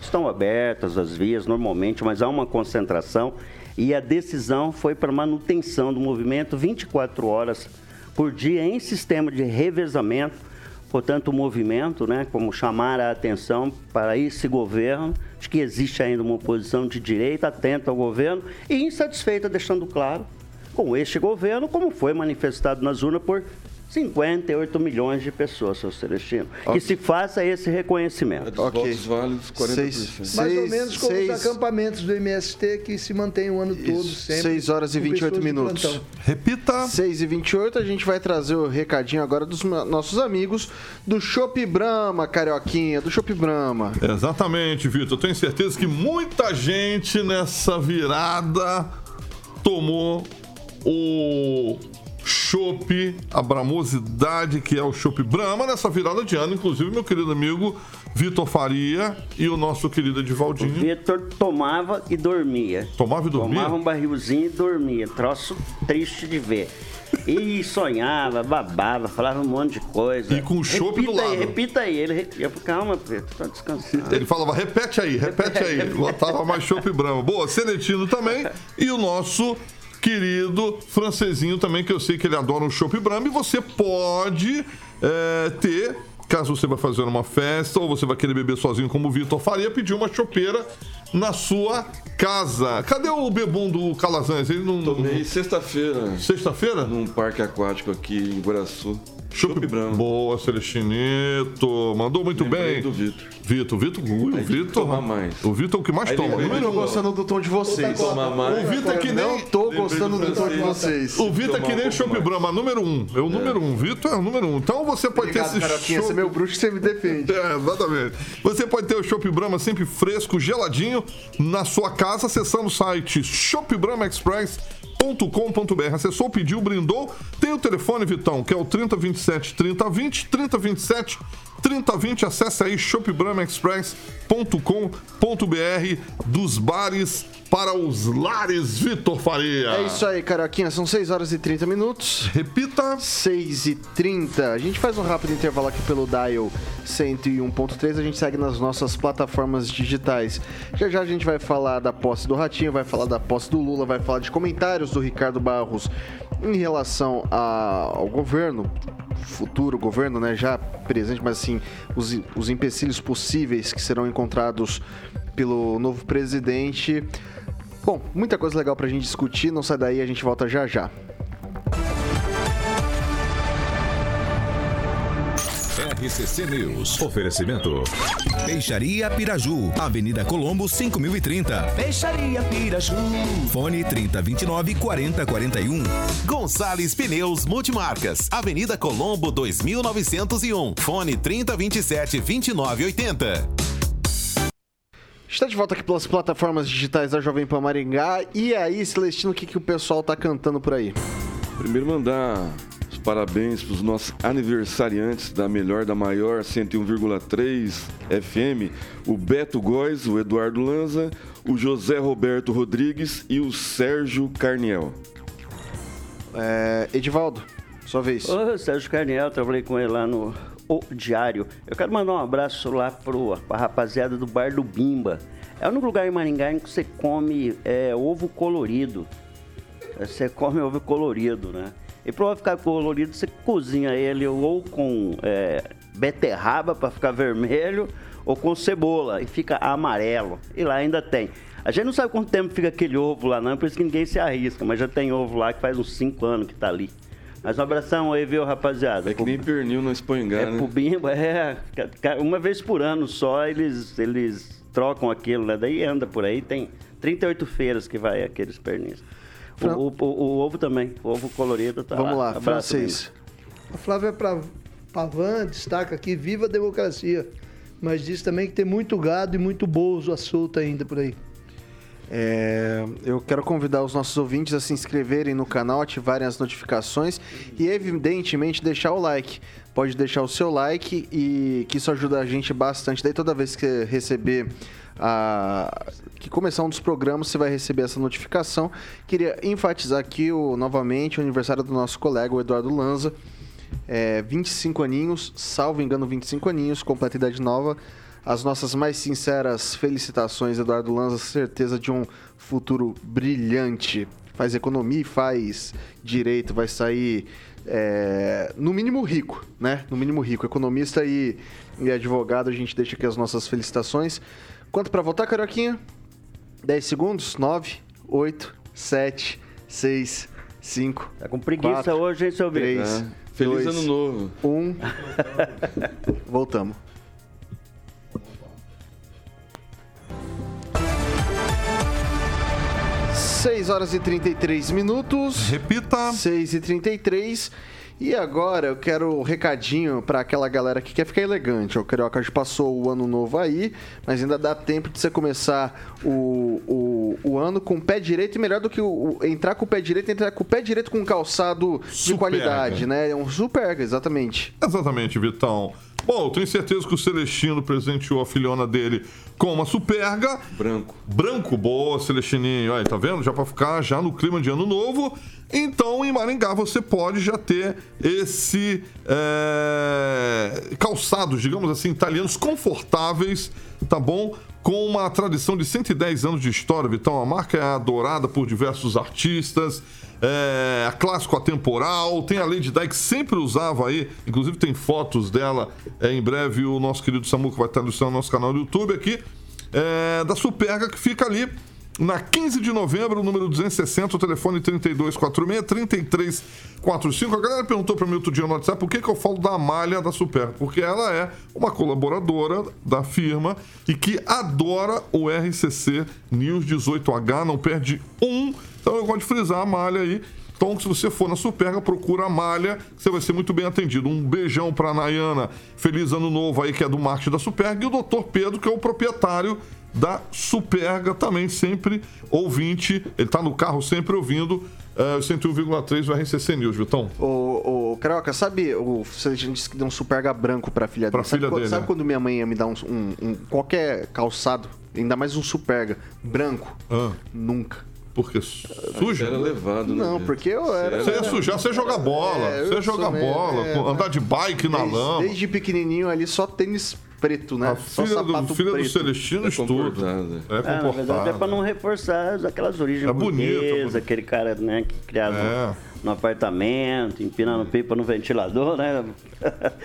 estão abertas as vias normalmente, mas há uma concentração e a decisão foi para manutenção do movimento 24 horas por dia em sistema de revezamento. Portanto, o movimento, né, como chamar a atenção para esse governo, de que existe ainda uma oposição de direita atenta ao governo e insatisfeita, deixando claro com este governo, como foi manifestado nas urnas por 58 milhões de pessoas, seu Celestino. Ok. Que se faça esse reconhecimento. Dos Ok. votos válidos, 40%. Seis- Mais ou menos como seis- os acampamentos do MST que se mantém o ano todo Isso, sempre. seis horas e com 28 pessoas de minutos. Repita. 6 e 28 a gente vai trazer o recadinho agora dos nossos amigos do Shop Brahma, Carioquinha, do Shop Brahma. Exatamente, Vitor. Tenho certeza que muita gente nessa virada tomou o chopp, a bramosidade que é o chopp Brahma nessa virada de ano. Inclusive, meu querido amigo Vitor Faria e o nosso querido O Edivaldinho. Vitor tomava e dormia. Tomava e dormia? Tomava um barrilzinho e dormia. Troço triste de ver. E sonhava, babava, falava um monte de coisa. E com o chopp do Repita aí, lado. repita aí. Ele eu calma, Preto, tá descansando. Ele falava, repete aí, repete aí. (laughs) Botava mais chopp Brahma. Boa, Celestino também. E o nosso querido francesinho também, que eu sei que ele adora o chopp Brahma. E você pode é, ter, caso você vai fazer uma festa ou você vai querer beber sozinho como o Vitor faria, pedir uma chopeira na sua casa. Cadê o bebum do Calazans? Ele não... Tomei sexta-feira Sexta-feira? num parque aquático aqui em Guaraçu. Chopp Brahma. Boa, Celestinito. Mandou muito Lembrei bem. do Vitor. Vitor, Vitor, o Vitor. tomar mais. O Vitor é o que mais Aí toma. lembrei Número Não tô gostando do tom de vocês. Tomar mais. O Vitor é que nem. Não tô gostando do do tom de vocês. O Vitor é que nem um o Chopp Brahma, número um. É o número um. Vitor é o número um. Então você pode ter Obrigado, esse. Você é chopp. meu bruxo, você me defende. É, exatamente. Você pode ter o Chopp Brahma sempre fresco, geladinho, na sua casa, acessando o site shopbrahmaexpress.com.br. Acessou, pediu, brindou. Tem o telefone, Vitão, que é o 3027 3020, 3027 3020. Acesse aí shopbrahmaexpress.com.br dos bares para os lares, Vitor Faria. É isso aí, Carioquinha. São 6 horas e 30 minutos. Repita. 6 e 30 A gente faz um rápido intervalo aqui pelo Dial 101.3. A gente segue nas nossas plataformas digitais. Já já a gente vai falar da posse do Ratinho, vai falar da posse do Lula, vai falar de comentários do Ricardo Barros em relação a- ao governo, futuro governo, né? Já presente, mas assim, os, os empecilhos possíveis que serão encontrados pelo novo presidente. Bom, muita coisa legal pra gente discutir. Não sai daí, a gente volta já já. RCC News. Oferecimento. Peixaria Piraju, Avenida Colombo 5030. Peixaria Piraju. Fone 3029 4041. Gonçalves Pneus Multimarcas. Avenida Colombo 2901. Fone 3027 2980. Está de volta aqui pelas plataformas digitais da Jovem Pan Maringá. E aí, Celestino, o que, que o pessoal tá cantando por aí? Primeiro mandar parabéns para os nossos aniversariantes da melhor, da maior 101,3 FM, o Beto Góes, o Eduardo Lanza, o José Roberto Rodrigues e o Sérgio Carniel. É, Edivaldo, sua vez. Ô, Sérgio Carniel, trabalhei com ele lá no O Diário. Eu quero mandar um abraço lá pro, pra rapaziada do Bar do Bimba. É o único lugar em Maringá em que você come é, ovo colorido. Você come ovo colorido, né? E para ficar colorido, você cozinha ele ou com é, beterraba para ficar vermelho ou com cebola e fica amarelo. E lá ainda tem. A gente não sabe quanto tempo fica aquele ovo lá, não, por isso que ninguém se arrisca, mas já tem ovo lá que faz uns 5 anos que tá ali. Mas um abração aí, viu, rapaziada? É que nem pernil no espanhar, É né? Bimba, é. Uma vez por ano só eles, eles trocam aquilo, né? Daí anda por aí, tem 38 feiras que vai aqueles pernis. O, Fran- o- o- o ovo também, o ovo colorido tá Vamos lá, Abraço, francês. A Flávia Pavan destaca aqui, viva a democracia. Mas diz também que tem muito gado e muito bozo solta ainda por aí. É, eu quero convidar os nossos ouvintes a se inscreverem no canal, ativarem as notificações e, evidentemente, deixar o like. Pode deixar o seu like e que isso ajuda a gente bastante. Daí, toda vez que você receber a. que começar um dos programas, você vai receber essa notificação. Queria enfatizar aqui o, novamente o aniversário do nosso colega, o Eduardo Lanza. É, 25 aninhos, salvo engano, 25 aninhos, completa idade nova. As nossas mais sinceras felicitações, Eduardo Lanza, certeza de um futuro brilhante. Faz economia e faz direito, vai sair é, no mínimo rico, né? No mínimo rico. Economista e, e advogado, a gente deixa aqui as nossas felicitações. Quanto para votar, Carioquinha? 10 segundos? 9, 8, 7, 6, 5. Tá com preguiça quatro, hoje, hein, seu Vitor? 3, Feliz ano novo. 1. Voltamos. Seis horas e 33 minutos. Repita. 6 e 33 E agora eu quero um recadinho para aquela galera que quer ficar elegante. O Carioca já passou o ano novo aí, mas ainda dá tempo de você começar o, o, o ano com o pé direito e melhor do que o, o- entrar com o pé direito, entrar com o pé direito com um calçado de qualidade, né? É um superga, exatamente. Exatamente, Vitão. Bom, eu tenho certeza que o Celestino presenteou a filhona dele com uma superga. Branco. Branco, boa, Celestininho. Aí, tá vendo? Já pra ficar já no clima de ano novo. Então, em Maringá, você pode já ter esse é, calçados, digamos assim, italianos confortáveis, tá bom? Com uma tradição de 110 anos de história, Vitão. A marca é adorada por diversos artistas. É, clássico atemporal, tem a Lady Di que sempre usava aí, inclusive tem fotos dela. É, em breve o nosso querido Samuca vai estar ilustrando no nosso canal do YouTube aqui é, da Superga, que fica ali na 15 de novembro, número 260, o telefone 3246-3345. A galera perguntou para mim outro dia no WhatsApp por que, que eu falo da malha da Superga. Porque ela é uma colaboradora da firma e que adora o RCC News 18H, não perde um. Então eu gosto de frisar a malha aí. Então, se você for na Superga, procura a malha, você vai ser muito bem atendido. Um beijão pra Nayana, feliz ano novo aí, que é do marketing da Superga, e o doutor Pedro, que é o proprietário da Superga, também sempre ouvinte. Ele tá no carro sempre ouvindo eh, o 101,3 do RCC News, Vitão. Ô, ô, Carioca, sabe, o, você disse que deu um superga branco pra filha Pra dele. Sabe, filha quando, dele, sabe é. quando minha mãe ia me dar um, um- um- qualquer calçado, ainda mais um superga branco? Ah, Nunca. Porque sujo? Era levado, né? Não, porque eu era... Você ia sujar, você ia jogar bola. É, você ia sou jogar meio- bola, é, andar de bike na Desde, lama. desde pequenininho ali, só tênis preto, né? A só filha, do, filha do preto. Celestino É estuda. comportada. É Ah, na verdade é comportada. pra não reforçar aquelas origens É bonito, é bonito. aquele cara né, que criava É. no apartamento, empinando pipa no ventilador, né?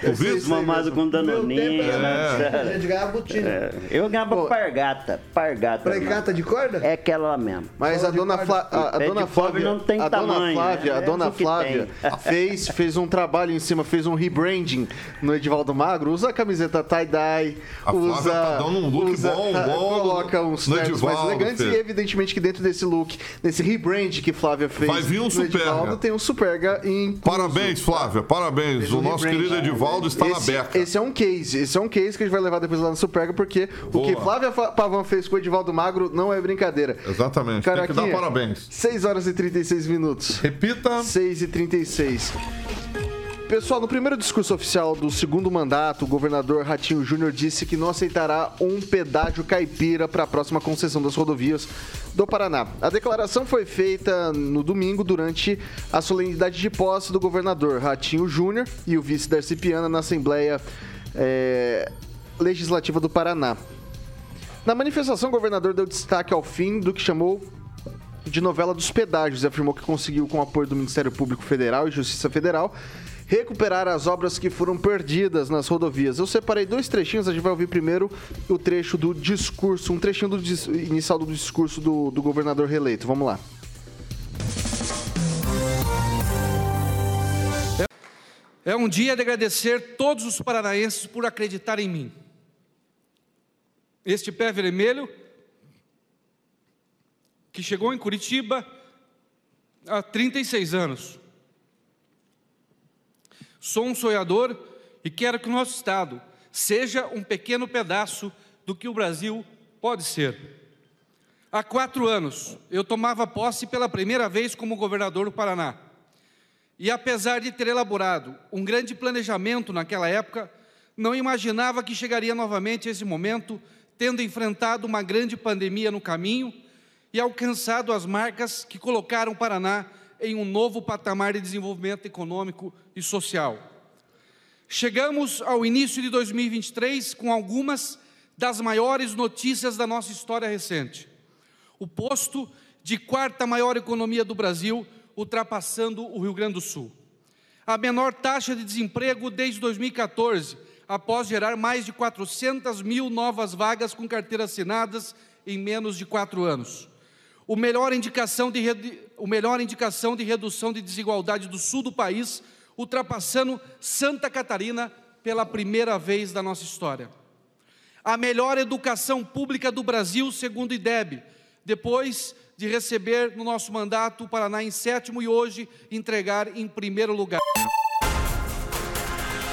Ouviu? (laughs) Mamado com tempo danoninho, era né? a gente ganhava botina. É, Eu ganhava Pô. pargata, pargata. Pregata de corda? É aquela lá mesmo. Mas a dona. Flá- a, a dona Flávia, não tem a dona tamanho, Flávia, né? a É dona que Flávia (laughs) fez, fez um trabalho em cima, fez um rebranding no Edivaldo Magro, usa a camiseta tie-dye, usa, tá dando um look usa- bom, tá- bom (laughs) coloca uns no ternos mais elegantes e evidentemente que dentro desse look, nesse rebrand que Flávia fez Vai vir um. Edivaldo, tem um Superga em Parabéns, Flávia, parabéns. O nosso querido Edivaldo está na esse, beca. esse é um case, esse é um case que a gente vai levar depois lá no Superga, porque o Boa. que Flávia Pavão fez com o Edivaldo Magro não é brincadeira. Exatamente, tem que dar parabéns. 6 horas e 36 minutos. Repita. 6 e 36. Pessoal, no primeiro discurso oficial do segundo mandato, o governador Ratinho Júnior disse que não aceitará um pedágio caipira para a próxima concessão das rodovias do Paraná. A declaração foi feita no domingo durante a solenidade de posse do governador Ratinho Júnior e o vice Darcy Piana na Assembleia eh, Legislativa do Paraná. Na manifestação, o governador deu destaque ao fim do que chamou de novela dos pedágios e afirmou que conseguiu, com o apoio do Ministério Público Federal e Justiça Federal, recuperar as obras que foram perdidas nas rodovias. Eu separei dois trechinhos, a gente vai ouvir primeiro o trecho do discurso, um trechinho do dis- inicial do discurso do, do governador reeleito. Vamos lá. É um dia de agradecer todos os paranaenses por acreditar em mim. Este pé vermelho, que chegou em Curitiba há 36 anos. Sou um sonhador e quero que o nosso Estado seja um pequeno pedaço do que o Brasil pode ser. Há quatro anos, eu tomava posse pela primeira vez como governador do Paraná. E apesar de ter elaborado um grande planejamento naquela época, não imaginava que chegaria novamente esse momento, tendo enfrentado uma grande pandemia no caminho e alcançado as marcas que colocaram o Paraná em um novo patamar de desenvolvimento econômico e social. Chegamos ao início de 2023 com algumas das maiores notícias da nossa história recente. O posto de quarta maior economia do Brasil, ultrapassando o Rio Grande do Sul. A menor taxa de desemprego desde 2014, após gerar mais de 400 mil novas vagas com carteiras assinadas em menos de quatro anos. O melhor, indicação de, o melhor indicação de redução de desigualdade do sul do país, ultrapassando Santa Catarina pela primeira vez da nossa história. A melhor educação pública do Brasil, segundo o IDEB, depois de receber no nosso mandato o Paraná em sétimo e hoje entregar em primeiro lugar.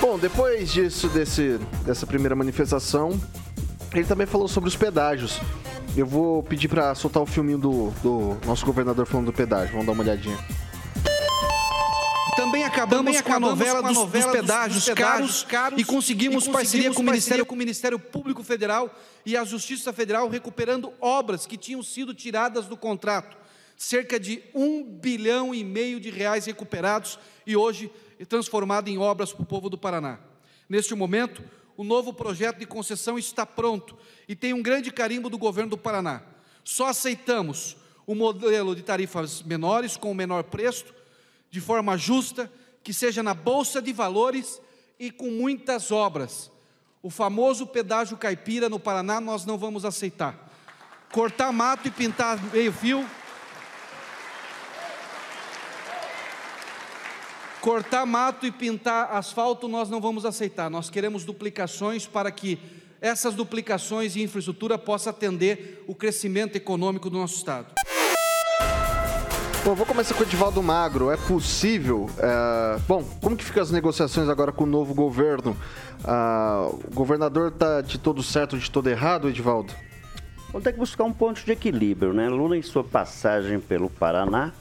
Bom, depois disso, desse, dessa primeira manifestação, ele também falou sobre os pedágios. Eu vou pedir para soltar o filminho do, do nosso governador falando do pedágio. Vamos dar uma olhadinha. Também acabamos, Também com, a novela, com a novela dos, dos, pedágios, dos pedágios caros, caros e conseguimos, e conseguimos parceria, com, o Ministério, com o Ministério Público Federal e a Justiça Federal recuperando obras que tinham sido tiradas do contrato. Cerca de um bilhão e meio de reais recuperados e hoje transformado em obras para o povo do Paraná. Neste momento, o novo projeto de concessão está pronto e tem um grande carimbo do governo do Paraná. Só aceitamos o modelo de tarifas menores com o menor preço, de forma justa, que seja na bolsa de valores e com muitas obras. O famoso pedágio caipira no Paraná nós não vamos aceitar. Cortar mato e pintar meio fio Cortar mato e pintar asfalto nós não vamos aceitar. Nós queremos duplicações para que essas duplicações e infraestrutura possa atender o crescimento econômico do nosso estado. Bom, vou começar com o Edivaldo Magro. É possível? É... Bom, como que ficam as negociações agora com o novo governo? Ah, o governador está de todo certo, de todo errado, Edivaldo? Vamos ter que buscar um ponto de equilíbrio, né? Lula, em sua passagem pelo Paraná,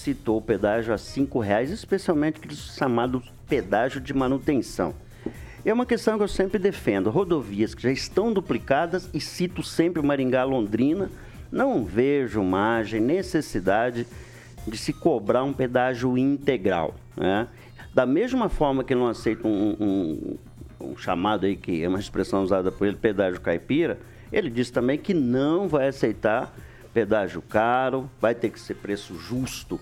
citou o pedágio a R$ reais, especialmente aquele chamado pedágio de manutenção. É uma questão que eu sempre defendo. Rodovias que já estão duplicadas, e cito sempre Maringá-Londrina, não vejo margem, necessidade de se cobrar um pedágio integral. Né? Da mesma forma que não aceito um, um, um, chamado aí, que é uma expressão usada por ele, pedágio caipira, ele disse também que não vai aceitar pedágio caro, vai ter que ser preço justo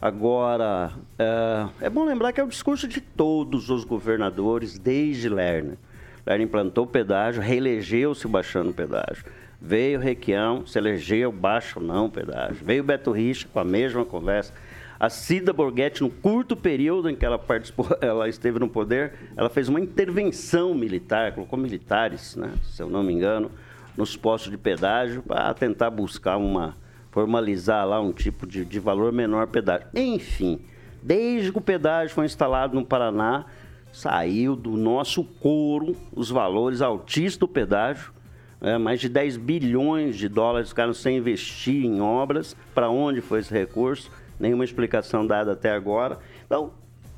Agora, é, é, bom lembrar que é o discurso de todos os governadores desde Lerner. Lerner implantou o pedágio, reelegeu-se baixando o pedágio. Veio Requião, se elegeu, baixo não o pedágio. Veio Beto Richa com a mesma conversa. A Cida Borghetti, no curto período em que ela participou, (laughs) ela esteve no poder, ela fez uma intervenção militar, colocou militares, né, se eu não me engano, nos postos de pedágio para tentar buscar uma, formalizar lá um tipo de, de valor menor pedágio. Enfim, desde que o pedágio foi instalado no Paraná, saiu do nosso couro os valores altíssimos do pedágio. É, mais de 10 bilhões de dólares ficaram sem investir em obras. Para onde foi esse recurso? Nenhuma explicação dada até agora. Então,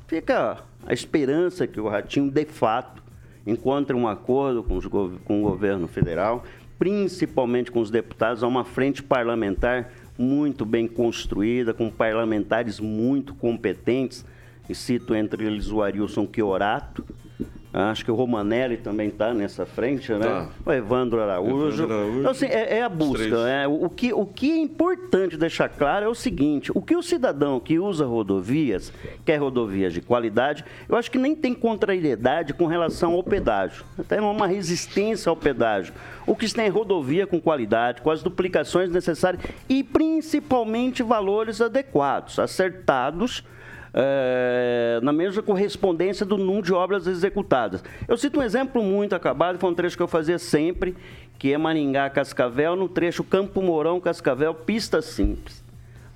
fica a esperança que o Ratinho, de fato, encontre um acordo com, os, com o governo federal principalmente com os deputados, há uma frente parlamentar muito bem construída, com parlamentares muito competentes, e cito entre eles o Arilson Chiorato, Acho que o Romanelli também está nessa frente, né? Tá. O Evandro Araújo. Evandro Araújo. Então, assim, é, é a busca. É, o, que, o que é importante deixar claro é o seguinte: o que o cidadão que usa rodovias, quer rodovias de qualidade, eu acho que nem tem contrariedade com relação ao pedágio. Tem uma resistência ao pedágio. O que se tem é rodovia com qualidade, com as duplicações necessárias e principalmente valores adequados, acertados é, na mesma correspondência do número de obras executadas. Eu cito um exemplo muito acabado, foi um trecho que eu fazia sempre, que é Maringá-Cascavel, no trecho Campo Mourão-Cascavel, pista simples.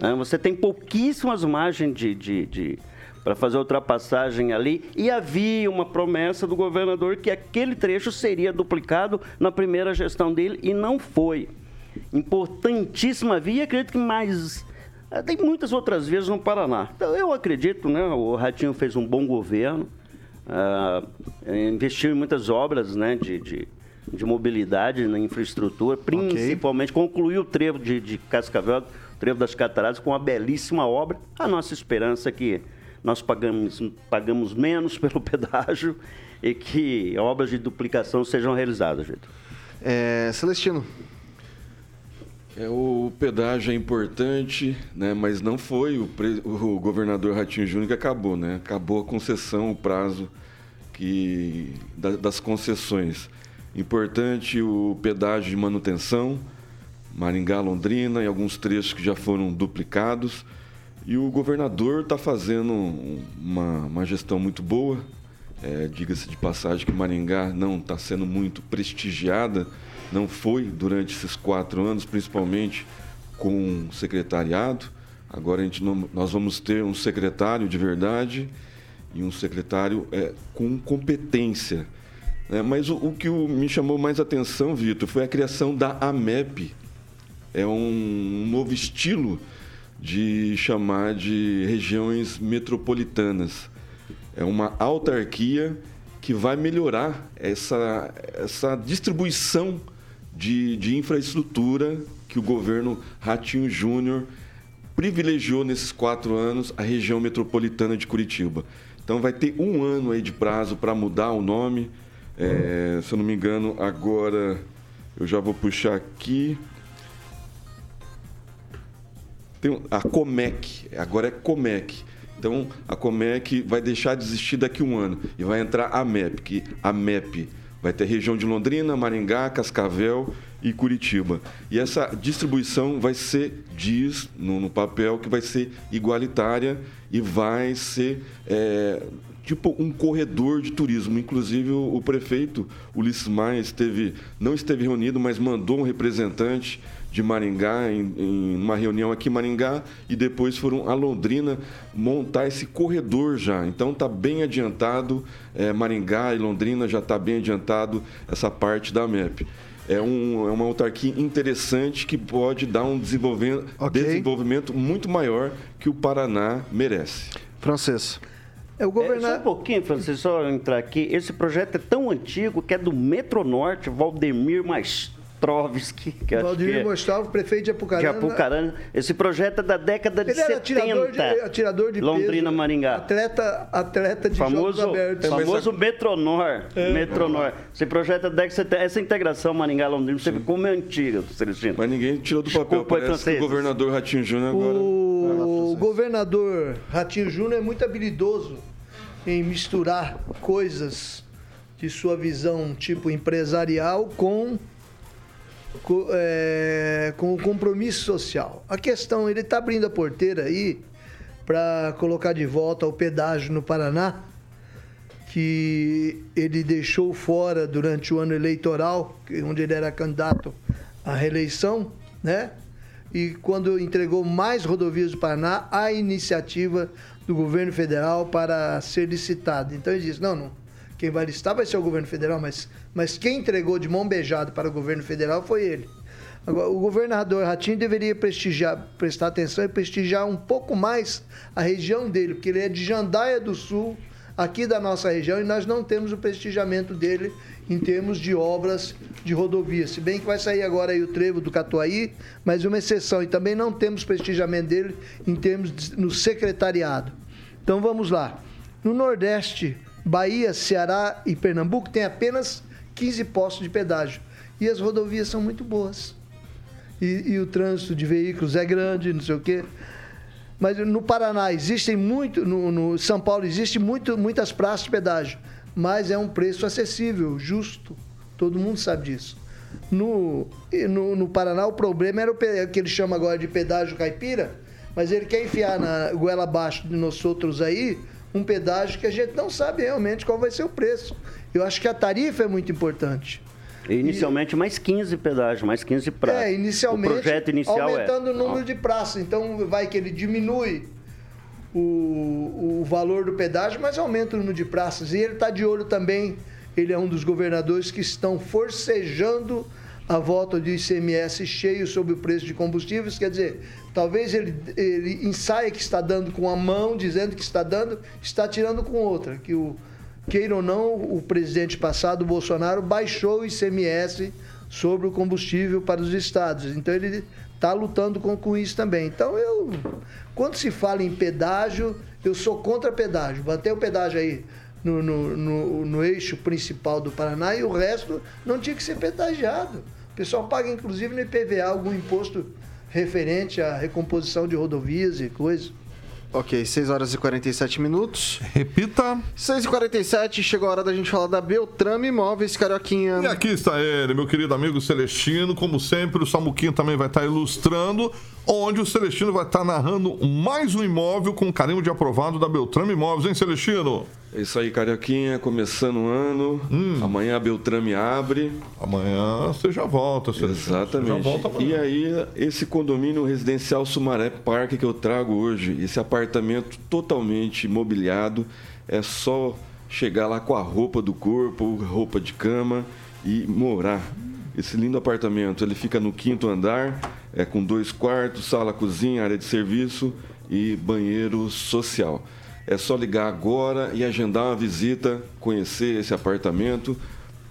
É, você tem pouquíssimas margens de, de, de para fazer ultrapassagem ali, e havia uma promessa do governador que aquele trecho seria duplicado na primeira gestão dele, e não foi. importantíssima via, acredito que mais. Eh, Tem muitas outras vezes no Paraná. Então, eu acredito, né? O Ratinho fez um bom governo, ah, investiu em muitas obras né, de, de, de mobilidade na infraestrutura, principalmente concluiu o trevo de, de Cascavel, o trevo das Cataratas, com uma belíssima obra. A nossa esperança é que nós pagamos, pagamos menos (laughs) pelo pedágio e que obras de duplicação sejam realizadas, Vitor. É, Celestino, É, o pedágio é importante, né, mas não foi o, pre- o governador Ratinho Júnior que acabou, né? Acabou a concessão, o prazo que, da- das concessões. Importante o pedágio de manutenção, Maringá, Londrina e alguns trechos que já foram duplicados. E o governador está fazendo um- uma, uma gestão muito boa. É, Diga-se de passagem que Maringá não está sendo muito prestigiada, não foi durante esses quatro anos, principalmente com o secretariado. Agora a gente não- nós vamos ter um secretário de verdade e um secretário é, com competência. né? Mas o, o que o- me chamou mais atenção, Vitor, foi a criação da AMEP, é um novo estilo de chamar de regiões metropolitanas. É uma autarquia que vai melhorar essa, essa distribuição de, de infraestrutura que o governo Ratinho Júnior privilegiou nesses quatro anos a região metropolitana de Curitiba. Então vai ter um ano aí de prazo para mudar o nome. É, se eu não me engano, agora eu já vou puxar aqui. Tem a Comec, agora é Comec. Então a Comec vai deixar de existir daqui a um ano e vai entrar a MEP, que a MEP vai ter região de Londrina, Maringá, Cascavel e Curitiba. E essa distribuição vai ser, diz no, no papel, que vai ser igualitária e vai ser é, tipo um corredor de turismo. Inclusive o, o prefeito Ulisses Maia esteve, não esteve reunido, mas mandou um representante de Maringá em, em uma reunião aqui em Maringá e depois foram a Londrina montar esse corredor já. Então está bem adiantado, é, Maringá e Londrina já está bem adiantado essa parte da MEP. É, um, é uma autarquia interessante que pode dar um desenvolvimento, Ok. desenvolvimento muito maior que o Paraná merece. francês. É o É, só um governador. pouquinho, Francisco, só entrar aqui. Esse projeto é tão antigo que é do Metronorte, Valdemir Maestrovski, que acho que Valdemir é Mostal, prefeito de de Apucarana. Apucarana. Esse projeto é da década de Ele era 70. atirador de, atirador de Londrina, peso, Maringá. Atleta, atleta de famoso, jogos abertos. famoso Metronor. Metronor. Esse projeto é da década de 70. Essa integração Maringá-Londrina, você vê como é antiga, Celestino. Mas ninguém tirou do papel. Desculpa Parece que o governador Ratinho Júnior agora. O governador Ratinho Júnior é muito habilidoso em misturar coisas de sua visão tipo empresarial com, co- é, com o compromisso social. A questão, ele está abrindo a porteira aí para colocar de volta o pedágio no Paraná, que ele deixou fora durante o ano eleitoral, onde ele era candidato à reeleição, né? E quando entregou mais rodovias do Paraná, a iniciativa do governo federal para ser licitado. Então ele disse: não, não. Quem vai licitar vai ser o governo federal, mas, mas quem entregou de mão beijada para o governo federal foi ele. Agora, o governador Ratinho deveria prestigiar, prestar atenção e prestigiar um pouco mais a região dele, porque ele é de Jandaia do Sul, aqui da nossa região, e nós não temos o prestigiamento dele em termos de obras de rodovia. Se bem que vai sair agora aí o trevo do Catuaí, mas uma exceção, e também não temos prestigiamento dele em termos de, no secretariado. Então vamos lá. No Nordeste, Bahia, Ceará e Pernambuco tem apenas 15 postos de pedágio. E as rodovias são muito boas. E, e o trânsito de veículos é grande, não sei o quê. Mas no Paraná existem muito, no, no São Paulo existe muito, muitas praças de pedágio, mas é um preço acessível, justo. Todo mundo sabe disso. No, no, no Paraná o problema era o pe- que ele chama agora de pedágio caipira, mas ele quer enfiar na goela abaixo de nós outros aí um pedágio que a gente não sabe realmente qual vai ser o preço. Eu acho que a tarifa é muito importante. Inicialmente, mais 15 pedágios, mais 15 praças. É, inicialmente, O projeto inicial aumentando é... o número de praças. Então, vai que ele diminui o, o valor do pedágio, mas aumenta o número de praças. E ele está de olho também, ele é um dos governadores que estão forcejando a volta do ICMS cheio sobre o preço de combustíveis, quer dizer, talvez ele, ele ensaia que está dando com a mão, dizendo que está dando, está tirando com outra, que o queira ou não, o presidente passado, Bolsonaro, baixou o ICMS sobre o combustível para os estados. Então ele está lutando com, com isso também. Então eu, quando se fala em pedágio, eu sou contra pedágio. Bater o pedágio aí no, no, no, no eixo principal do Paraná e o resto não tinha que ser pedagiado. O pessoal paga inclusive no IPVA algum imposto referente à recomposição de rodovias e coisas. Ok, 6 horas e 47 minutos. Repita. 6 e 47 chegou a hora da gente falar da Beltrame Imóveis, Carioquinha. E aqui está ele, meu querido amigo Celestino. Como sempre, o Samuquinho também vai estar ilustrando, onde o Celestino vai estar narrando mais um imóvel com carinho de aprovado da Beltrame Imóveis, hein, Celestino? É isso aí, Carioquinha, começando o ano. Amanhã a Beltrame abre. Amanhã você já volta, Celestino. Exatamente. Você já volta amanhã. E aí, esse condomínio residencial Sumaré Parque que eu trago hoje, esse apartamento totalmente mobiliado, é só chegar lá com a roupa do corpo, roupa de cama e morar. Esse lindo apartamento, ele fica no quinto andar, é com dois quartos, sala, cozinha, área de serviço e banheiro social. É só ligar agora e agendar uma visita, conhecer esse apartamento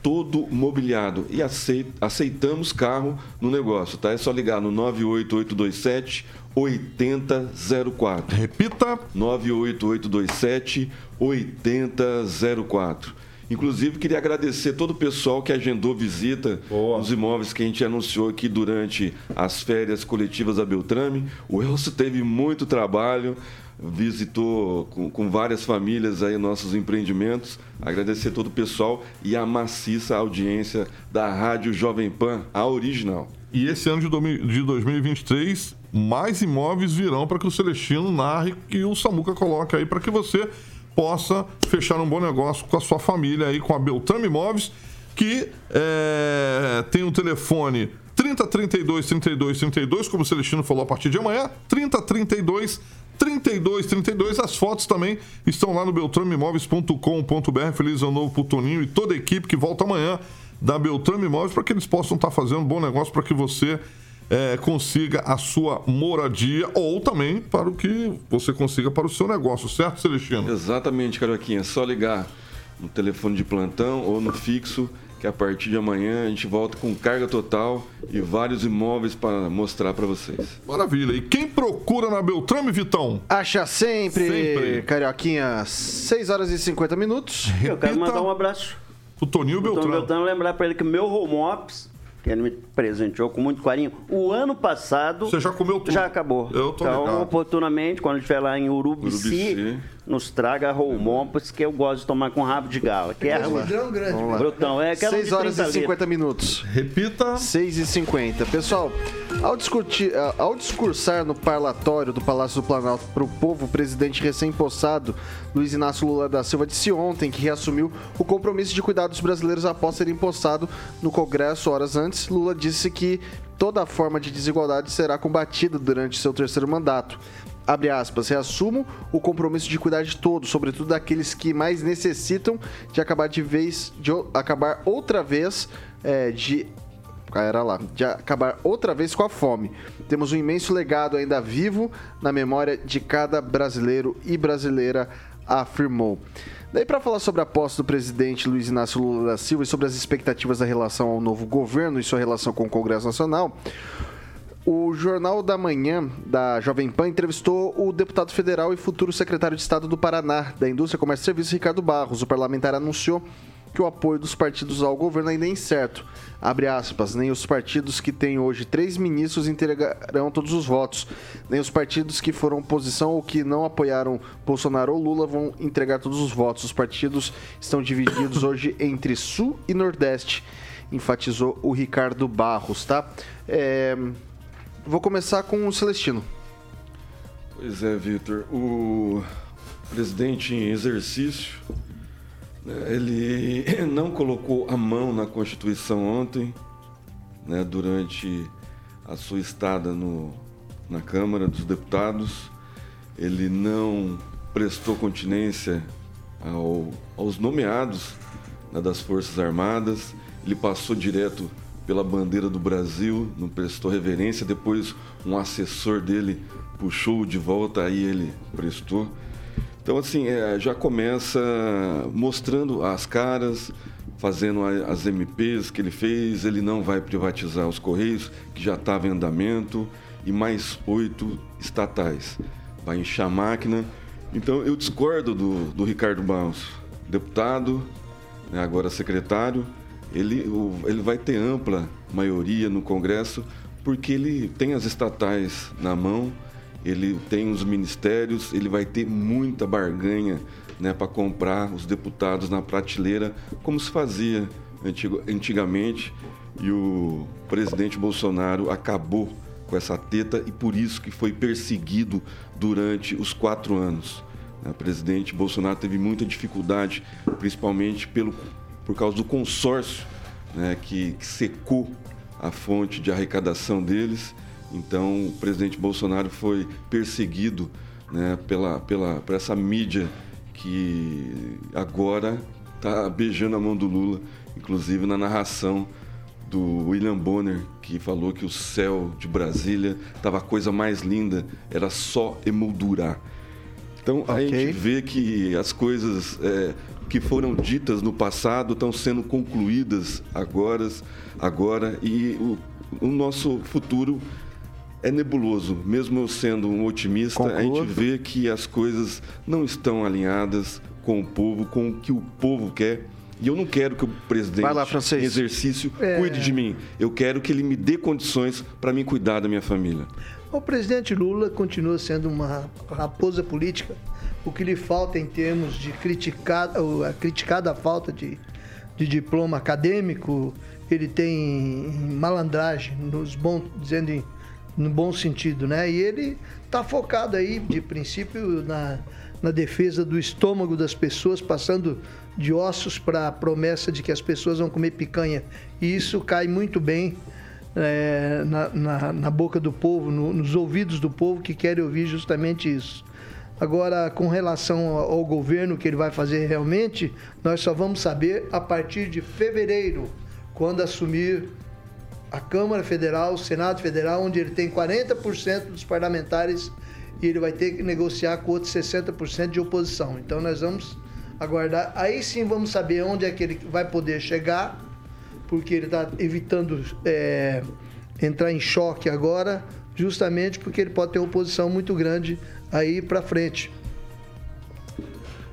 todo mobiliado e aceit- aceitamos carro no negócio, tá? É só ligar no 98827 8004. Repita. 98827 8004. Inclusive, queria agradecer todo o pessoal que agendou visita nos imóveis que a gente anunciou aqui durante as férias coletivas da Beltrame. O Elcio teve muito trabalho, visitou com, com várias famílias aí nossos empreendimentos. Agradecer todo o pessoal e a maciça audiência da Rádio Jovem Pan, a original. E esse ano de domi- de 2023, mais imóveis virão para que o Celestino narre e o Samuca coloque aí para que você possa fechar um bom negócio com a sua família aí, com a Beltrame Imóveis, que é, tem um telefone 3032 32 32, como o Celestino falou a partir de amanhã, 3032 32 32. As fotos também estão lá no beltrameimóveis.com.br. Feliz ano novo pro Toninho e toda a equipe que volta amanhã da Beltrame Imóveis para que eles possam estar fazendo um bom negócio para que você é, consiga a sua moradia ou também para o que você consiga para o seu negócio, certo, Celestino? Exatamente, Carioquinha. É só ligar no telefone de plantão ou no fixo, que a partir de amanhã a gente volta com carga total e vários imóveis para mostrar para vocês. Maravilha. E quem procura na Beltrame, Vitão? Acha sempre, Sempre. Carioquinha, 6 horas e 50 minutos. Eu quero mandar um abraço. O Toninho Então, Beltrame. Beltrano, lembrar para ele que meu home office, que ele me presenteou com muito carinho, o ano passado. Você já comeu tudo. Já acabou. Eu tô então, ligado. oportunamente, quando estiver lá em Urubici, Urubici. Nos traga office, que eu gosto de tomar com rabo de gala. Que é vidrão grande. Vamos lá. Brutão, é aquela 6 de horas 30 e 50 minutos. Repita. 6 e 50. Pessoal, ao, discutir, ao discursar no parlatório do Palácio do Planalto para o povo, o presidente recém-possado, Luiz Inácio Lula da Silva, disse ontem que reassumiu o compromisso de cuidar dos brasileiros após ser empossado no Congresso horas antes. Lula disse que toda forma de desigualdade será combatida durante seu terceiro mandato. Abre aspas, reassumo o compromisso de cuidar de todos, sobretudo daqueles que mais necessitam de acabar de vez, de acabar outra vez é, de ah, era lá, de acabar outra vez com a fome. Temos um imenso legado ainda vivo na memória de cada brasileiro e brasileira, afirmou. Daí, para falar sobre a posse do presidente Luiz Inácio Lula da Silva e sobre as expectativas da relação ao novo governo e sua relação com o Congresso Nacional, o Jornal da Manhã da Jovem Pan entrevistou o deputado federal e futuro secretário de Estado do Paraná, da Indústria, Comércio e Serviços, Ricardo Barros. O parlamentar anunciou que o apoio dos partidos ao governo ainda é incerto. Abre aspas, nem os partidos que têm hoje três ministros entregarão todos os votos. Nem os partidos que foram oposição ou que não apoiaram Bolsonaro ou Lula vão entregar todos os votos. Os partidos estão divididos (coughs) hoje entre Sul e Nordeste, enfatizou o Ricardo Barros, tá? É, Vou começar com o Celestino. Pois é, Vitor. O presidente em exercício, né, ele (laughs) não colocou a mão na Constituição ontem, né, durante a sua estada no, na Câmara dos Deputados. Ele não prestou continência ao- aos nomeados né, das Forças Armadas. Ele passou direto pela bandeira do Brasil, não prestou reverência. Depois, um assessor dele puxou de volta, aí ele prestou. Então, assim, é, já começa mostrando as caras, fazendo as MPs que ele fez. Ele não vai privatizar os Correios, que já estava em andamento, e mais oito estatais. Vai encher a máquina. Então, eu discordo do, do Ricardo Barros, deputado, né, agora secretário. Ele, ele vai ter ampla maioria no Congresso, porque ele tem as estatais na mão ele tem os ministérios, ele vai ter muita barganha né, para comprar os deputados na prateleira, como se fazia antigo- antigamente. E o presidente Bolsonaro acabou com essa teta e por isso que foi perseguido durante os quatro anos. O presidente Bolsonaro teve muita dificuldade, principalmente pelo, por causa do consórcio né, que, que secou a fonte de arrecadação deles. Então, o presidente Bolsonaro foi perseguido né, pela, pela, por essa mídia que agora está beijando a mão do Lula, inclusive na narração do William Bonner, que falou que o céu de Brasília estava a coisa mais linda, era só emoldurar. Então a Ok. gente vê que as coisas é, que foram ditas no passado estão sendo concluídas agora, agora e o, o nosso futuro é nebuloso. Mesmo eu sendo um otimista, a gente vê que as coisas não estão alinhadas com o povo, com o que o povo quer. E eu não quero que o presidente Vai lá, em exercício É. cuide de mim. Eu quero que ele me dê condições para mim cuidar da minha família. O presidente Lula continua sendo uma raposa política. O que lhe falta em termos de criticar, ou a criticada falta de, de diploma acadêmico, ele tem malandragem, nos bons, dizendo em, no bom sentido, né? E ele está focado aí, de princípio, na, na defesa do estômago das pessoas, passando de ossos para a promessa de que as pessoas vão comer picanha. E isso cai muito bem é, na, na- na boca do povo, no- nos ouvidos do povo que querem ouvir justamente isso. Agora, com relação ao governo que ele vai fazer realmente, nós só vamos saber a partir de fevereiro, quando assumir a Câmara Federal, o Senado Federal, onde ele tem 40% dos parlamentares e ele vai ter que negociar com outros 60% de oposição. Então nós vamos aguardar. Aí sim vamos saber onde é que ele vai poder chegar, porque ele está evitando é, entrar em choque agora, justamente porque ele pode ter oposição muito grande aí para frente.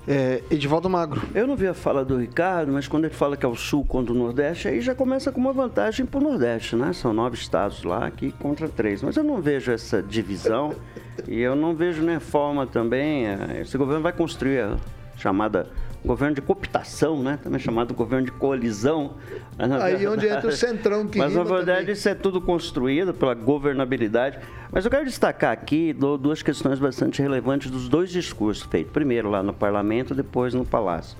É, Edivaldo Magro. Eu não vi a fala do Ricardo, mas quando ele fala que é o Sul contra o Nordeste, aí já começa com uma vantagem para o Nordeste, né? São nove estados lá aqui contra três. Mas eu não vejo essa divisão e eu não vejo nem forma também. eh, Esse governo vai construir a chamada governo de cooptação, né? Também chamado governo de coalizão. Mas, na Aí onde entra o Centrão, que Mas na verdade também. isso é tudo construído pela governabilidade. Mas eu quero destacar aqui duas questões bastante relevantes dos dois discursos feitos. Primeiro lá no parlamento, depois no palácio.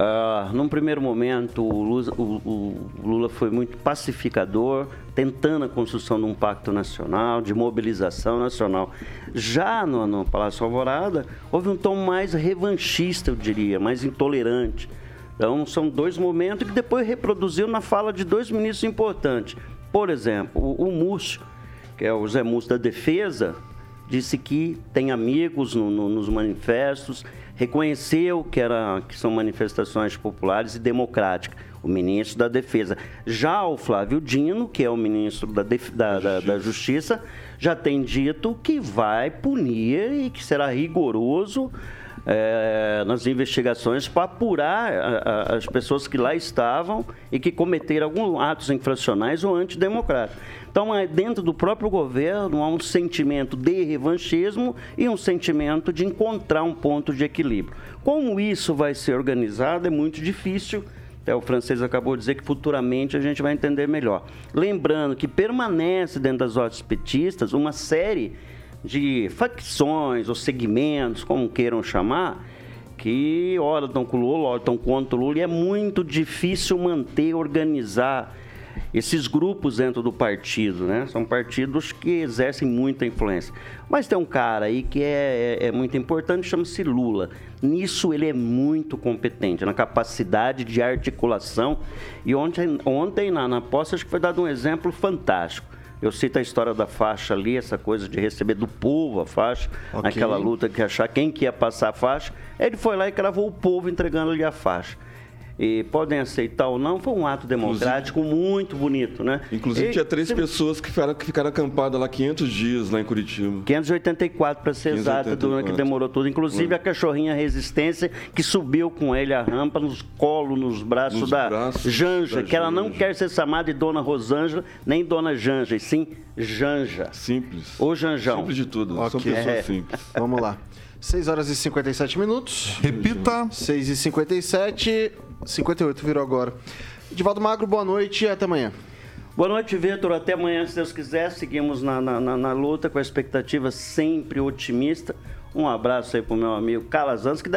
Ah, num primeiro momento, o Lula, o- o Lula foi muito pacificador, tentando a construção de um pacto nacional, de mobilização nacional. Já no, no Palácio Alvorada, houve um tom mais revanchista, eu diria, mais intolerante. Então, são dois momentos que depois reproduziu na fala de dois ministros importantes. Por exemplo, o, o Múcio, que é o Zé Múcio da Defesa, disse que tem amigos no- no- nos manifestos, reconheceu que, era, que são manifestações populares e democráticas. O ministro da Defesa. Já o Flávio Dino, que é o ministro da, Def- da- da- da Justiça, já tem dito que vai punir e que será rigoroso eh, nas investigações para apurar a- a- as pessoas que lá estavam e que cometeram alguns atos infracionais ou antidemocráticos. Então, é, dentro do próprio governo, há um sentimento de revanchismo e um sentimento de encontrar um ponto de equilíbrio. Como isso vai ser organizado é muito difícil. Até o francês acabou de dizer que futuramente a gente vai entender melhor. Lembrando que permanece dentro das ordens petistas uma série de facções ou segmentos, como queiram chamar, que ora estão com o Lula, ora estão contra o Lula, e é muito difícil manter, organizar esses grupos dentro do partido, né? São partidos que exercem muita influência. Mas tem um cara aí que é, é, é muito importante, chama-se Lula. Nisso ele é muito competente, na capacidade de articulação. E ontem, ontem na, na posse, acho que foi dado um exemplo fantástico. Eu cito a história da faixa ali, essa coisa de receber do povo a faixa, Ok. aquela luta que achar quem que ia passar a faixa. Ele foi lá e cravou o povo entregando-lhe a faixa. E podem aceitar ou não, foi um ato democrático muito bonito, né? Inclusive, E tinha três se- pessoas que ficaram, que ficaram acampadas lá 500 dias lá em Curitiba. 584 para ser exato, que 584. demorou tudo. Inclusive a cachorrinha Resistência, que subiu com ele a rampa nos colos, nos braços Nos da braços Janja, da que ela não Janja. quer ser chamada de Dona Rosângela, nem Dona Janja, e sim Janja. Simples. Ou Janjão. Simples de tudo. São Ok. pessoas É. simples. Vamos lá. 6 horas e 57 minutos. Repita. 6 e 57 58 virou agora. Divaldo Magro, boa noite e até amanhã. Boa noite, Vitor. Até amanhã, se Deus quiser. Seguimos na, na, na- na luta com a expectativa sempre otimista. Um abraço aí pro meu amigo Calazans, que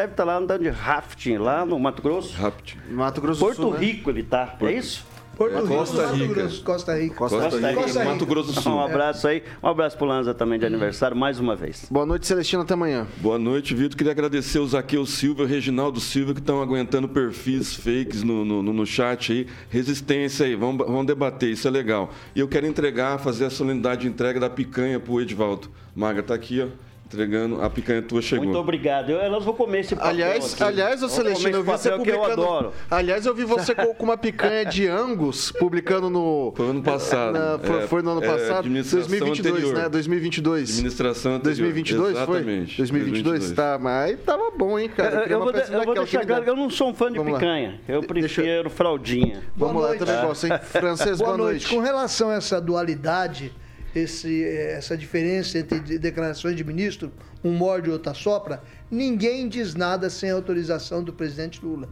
Porto? Rico Rico, Costa Mato Rica. Grosso, Costa Rica. Costa Costa Rica. Costa Rica. Mato Grosso do Sul. Um abraço aí. Um abraço pro Lanza também de aniversário, mais uma vez. Boa noite, Celestino, até amanhã. Boa noite, Vitor. Queria agradecer o Zaqueu Silva e o Reginaldo Silva que estão aguentando perfis fakes no, no, no chat aí. Resistência aí, vamos, vamos debater, isso é legal. E eu quero entregar, fazer a solenidade de entrega da picanha pro Edivaldo. Maga, tá aqui, ó. Entregando, a picanha tua chegou. Muito obrigado. Eu, elas vou comer esse papel Aliás, aqui. aliás, comer Celestino, eu vi você que eu publicando. adoro. Aliás, eu vi você com com uma picanha de Angus publicando no. Foi ano passado. Na- foi, É, foi no ano é, passado? administração 2022, anterior. né? 2022. Administração anterior. 2022 foi? Exatamente. 2022? Tá, mas tava bom, hein, cara. Eu, eu vou, de- eu vou deixar claro eu não sou um fã de Vamos lá. picanha. Eu De- prefiro deixa- fraldinha. Vamos Boa lá, noite. também gosto, hein? (laughs) Francês, Boa, boa, noite. Com relação a essa dualidade, esse, eh, essa diferença entre de- declarações de ministro, um morde e outro assopra, ninguém diz nada sem autorização do presidente Lula.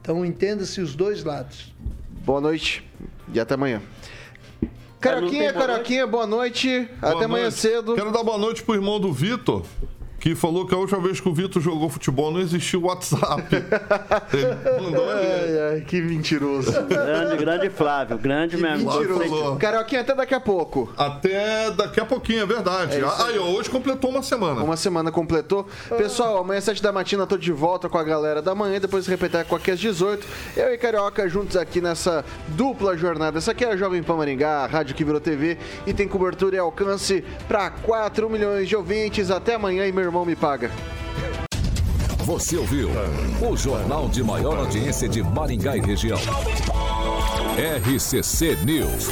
Então entenda-se os dois lados. Boa noite e até amanhã. Caroquinha, Caroquinha, boa noite. Boa até amanhã noite. cedo. Quero dar boa noite pro irmão do Vitor, que falou que a última vez que o Vitor jogou futebol não existia o WhatsApp. (laughs) Ele mandou ali. Ai, ai, que mentiroso. Grande, grande Flávio. Grande Que mesmo. mentiroso. falou. Caroquinha, até daqui a pouco. Até daqui a pouquinho, é verdade. isso aí, ó, hoje completou uma semana. Uma semana completou. Pessoal, amanhã, 7 da matina, tô de volta com a galera da manhã. Depois repetir com aqui às 18. Eu e Carioca juntos aqui nessa dupla jornada. Essa aqui é a Jovem Pan Maringá, a rádio que virou TV e tem cobertura e alcance para 4 milhões de ouvintes. Até amanhã e meu irmão me paga. Você ouviu o jornal de maior audiência de Maringá e região. RCC News.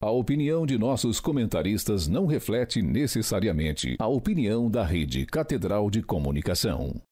A opinião de nossos comentaristas não reflete necessariamente a opinião da Rede Catedral de Comunicação.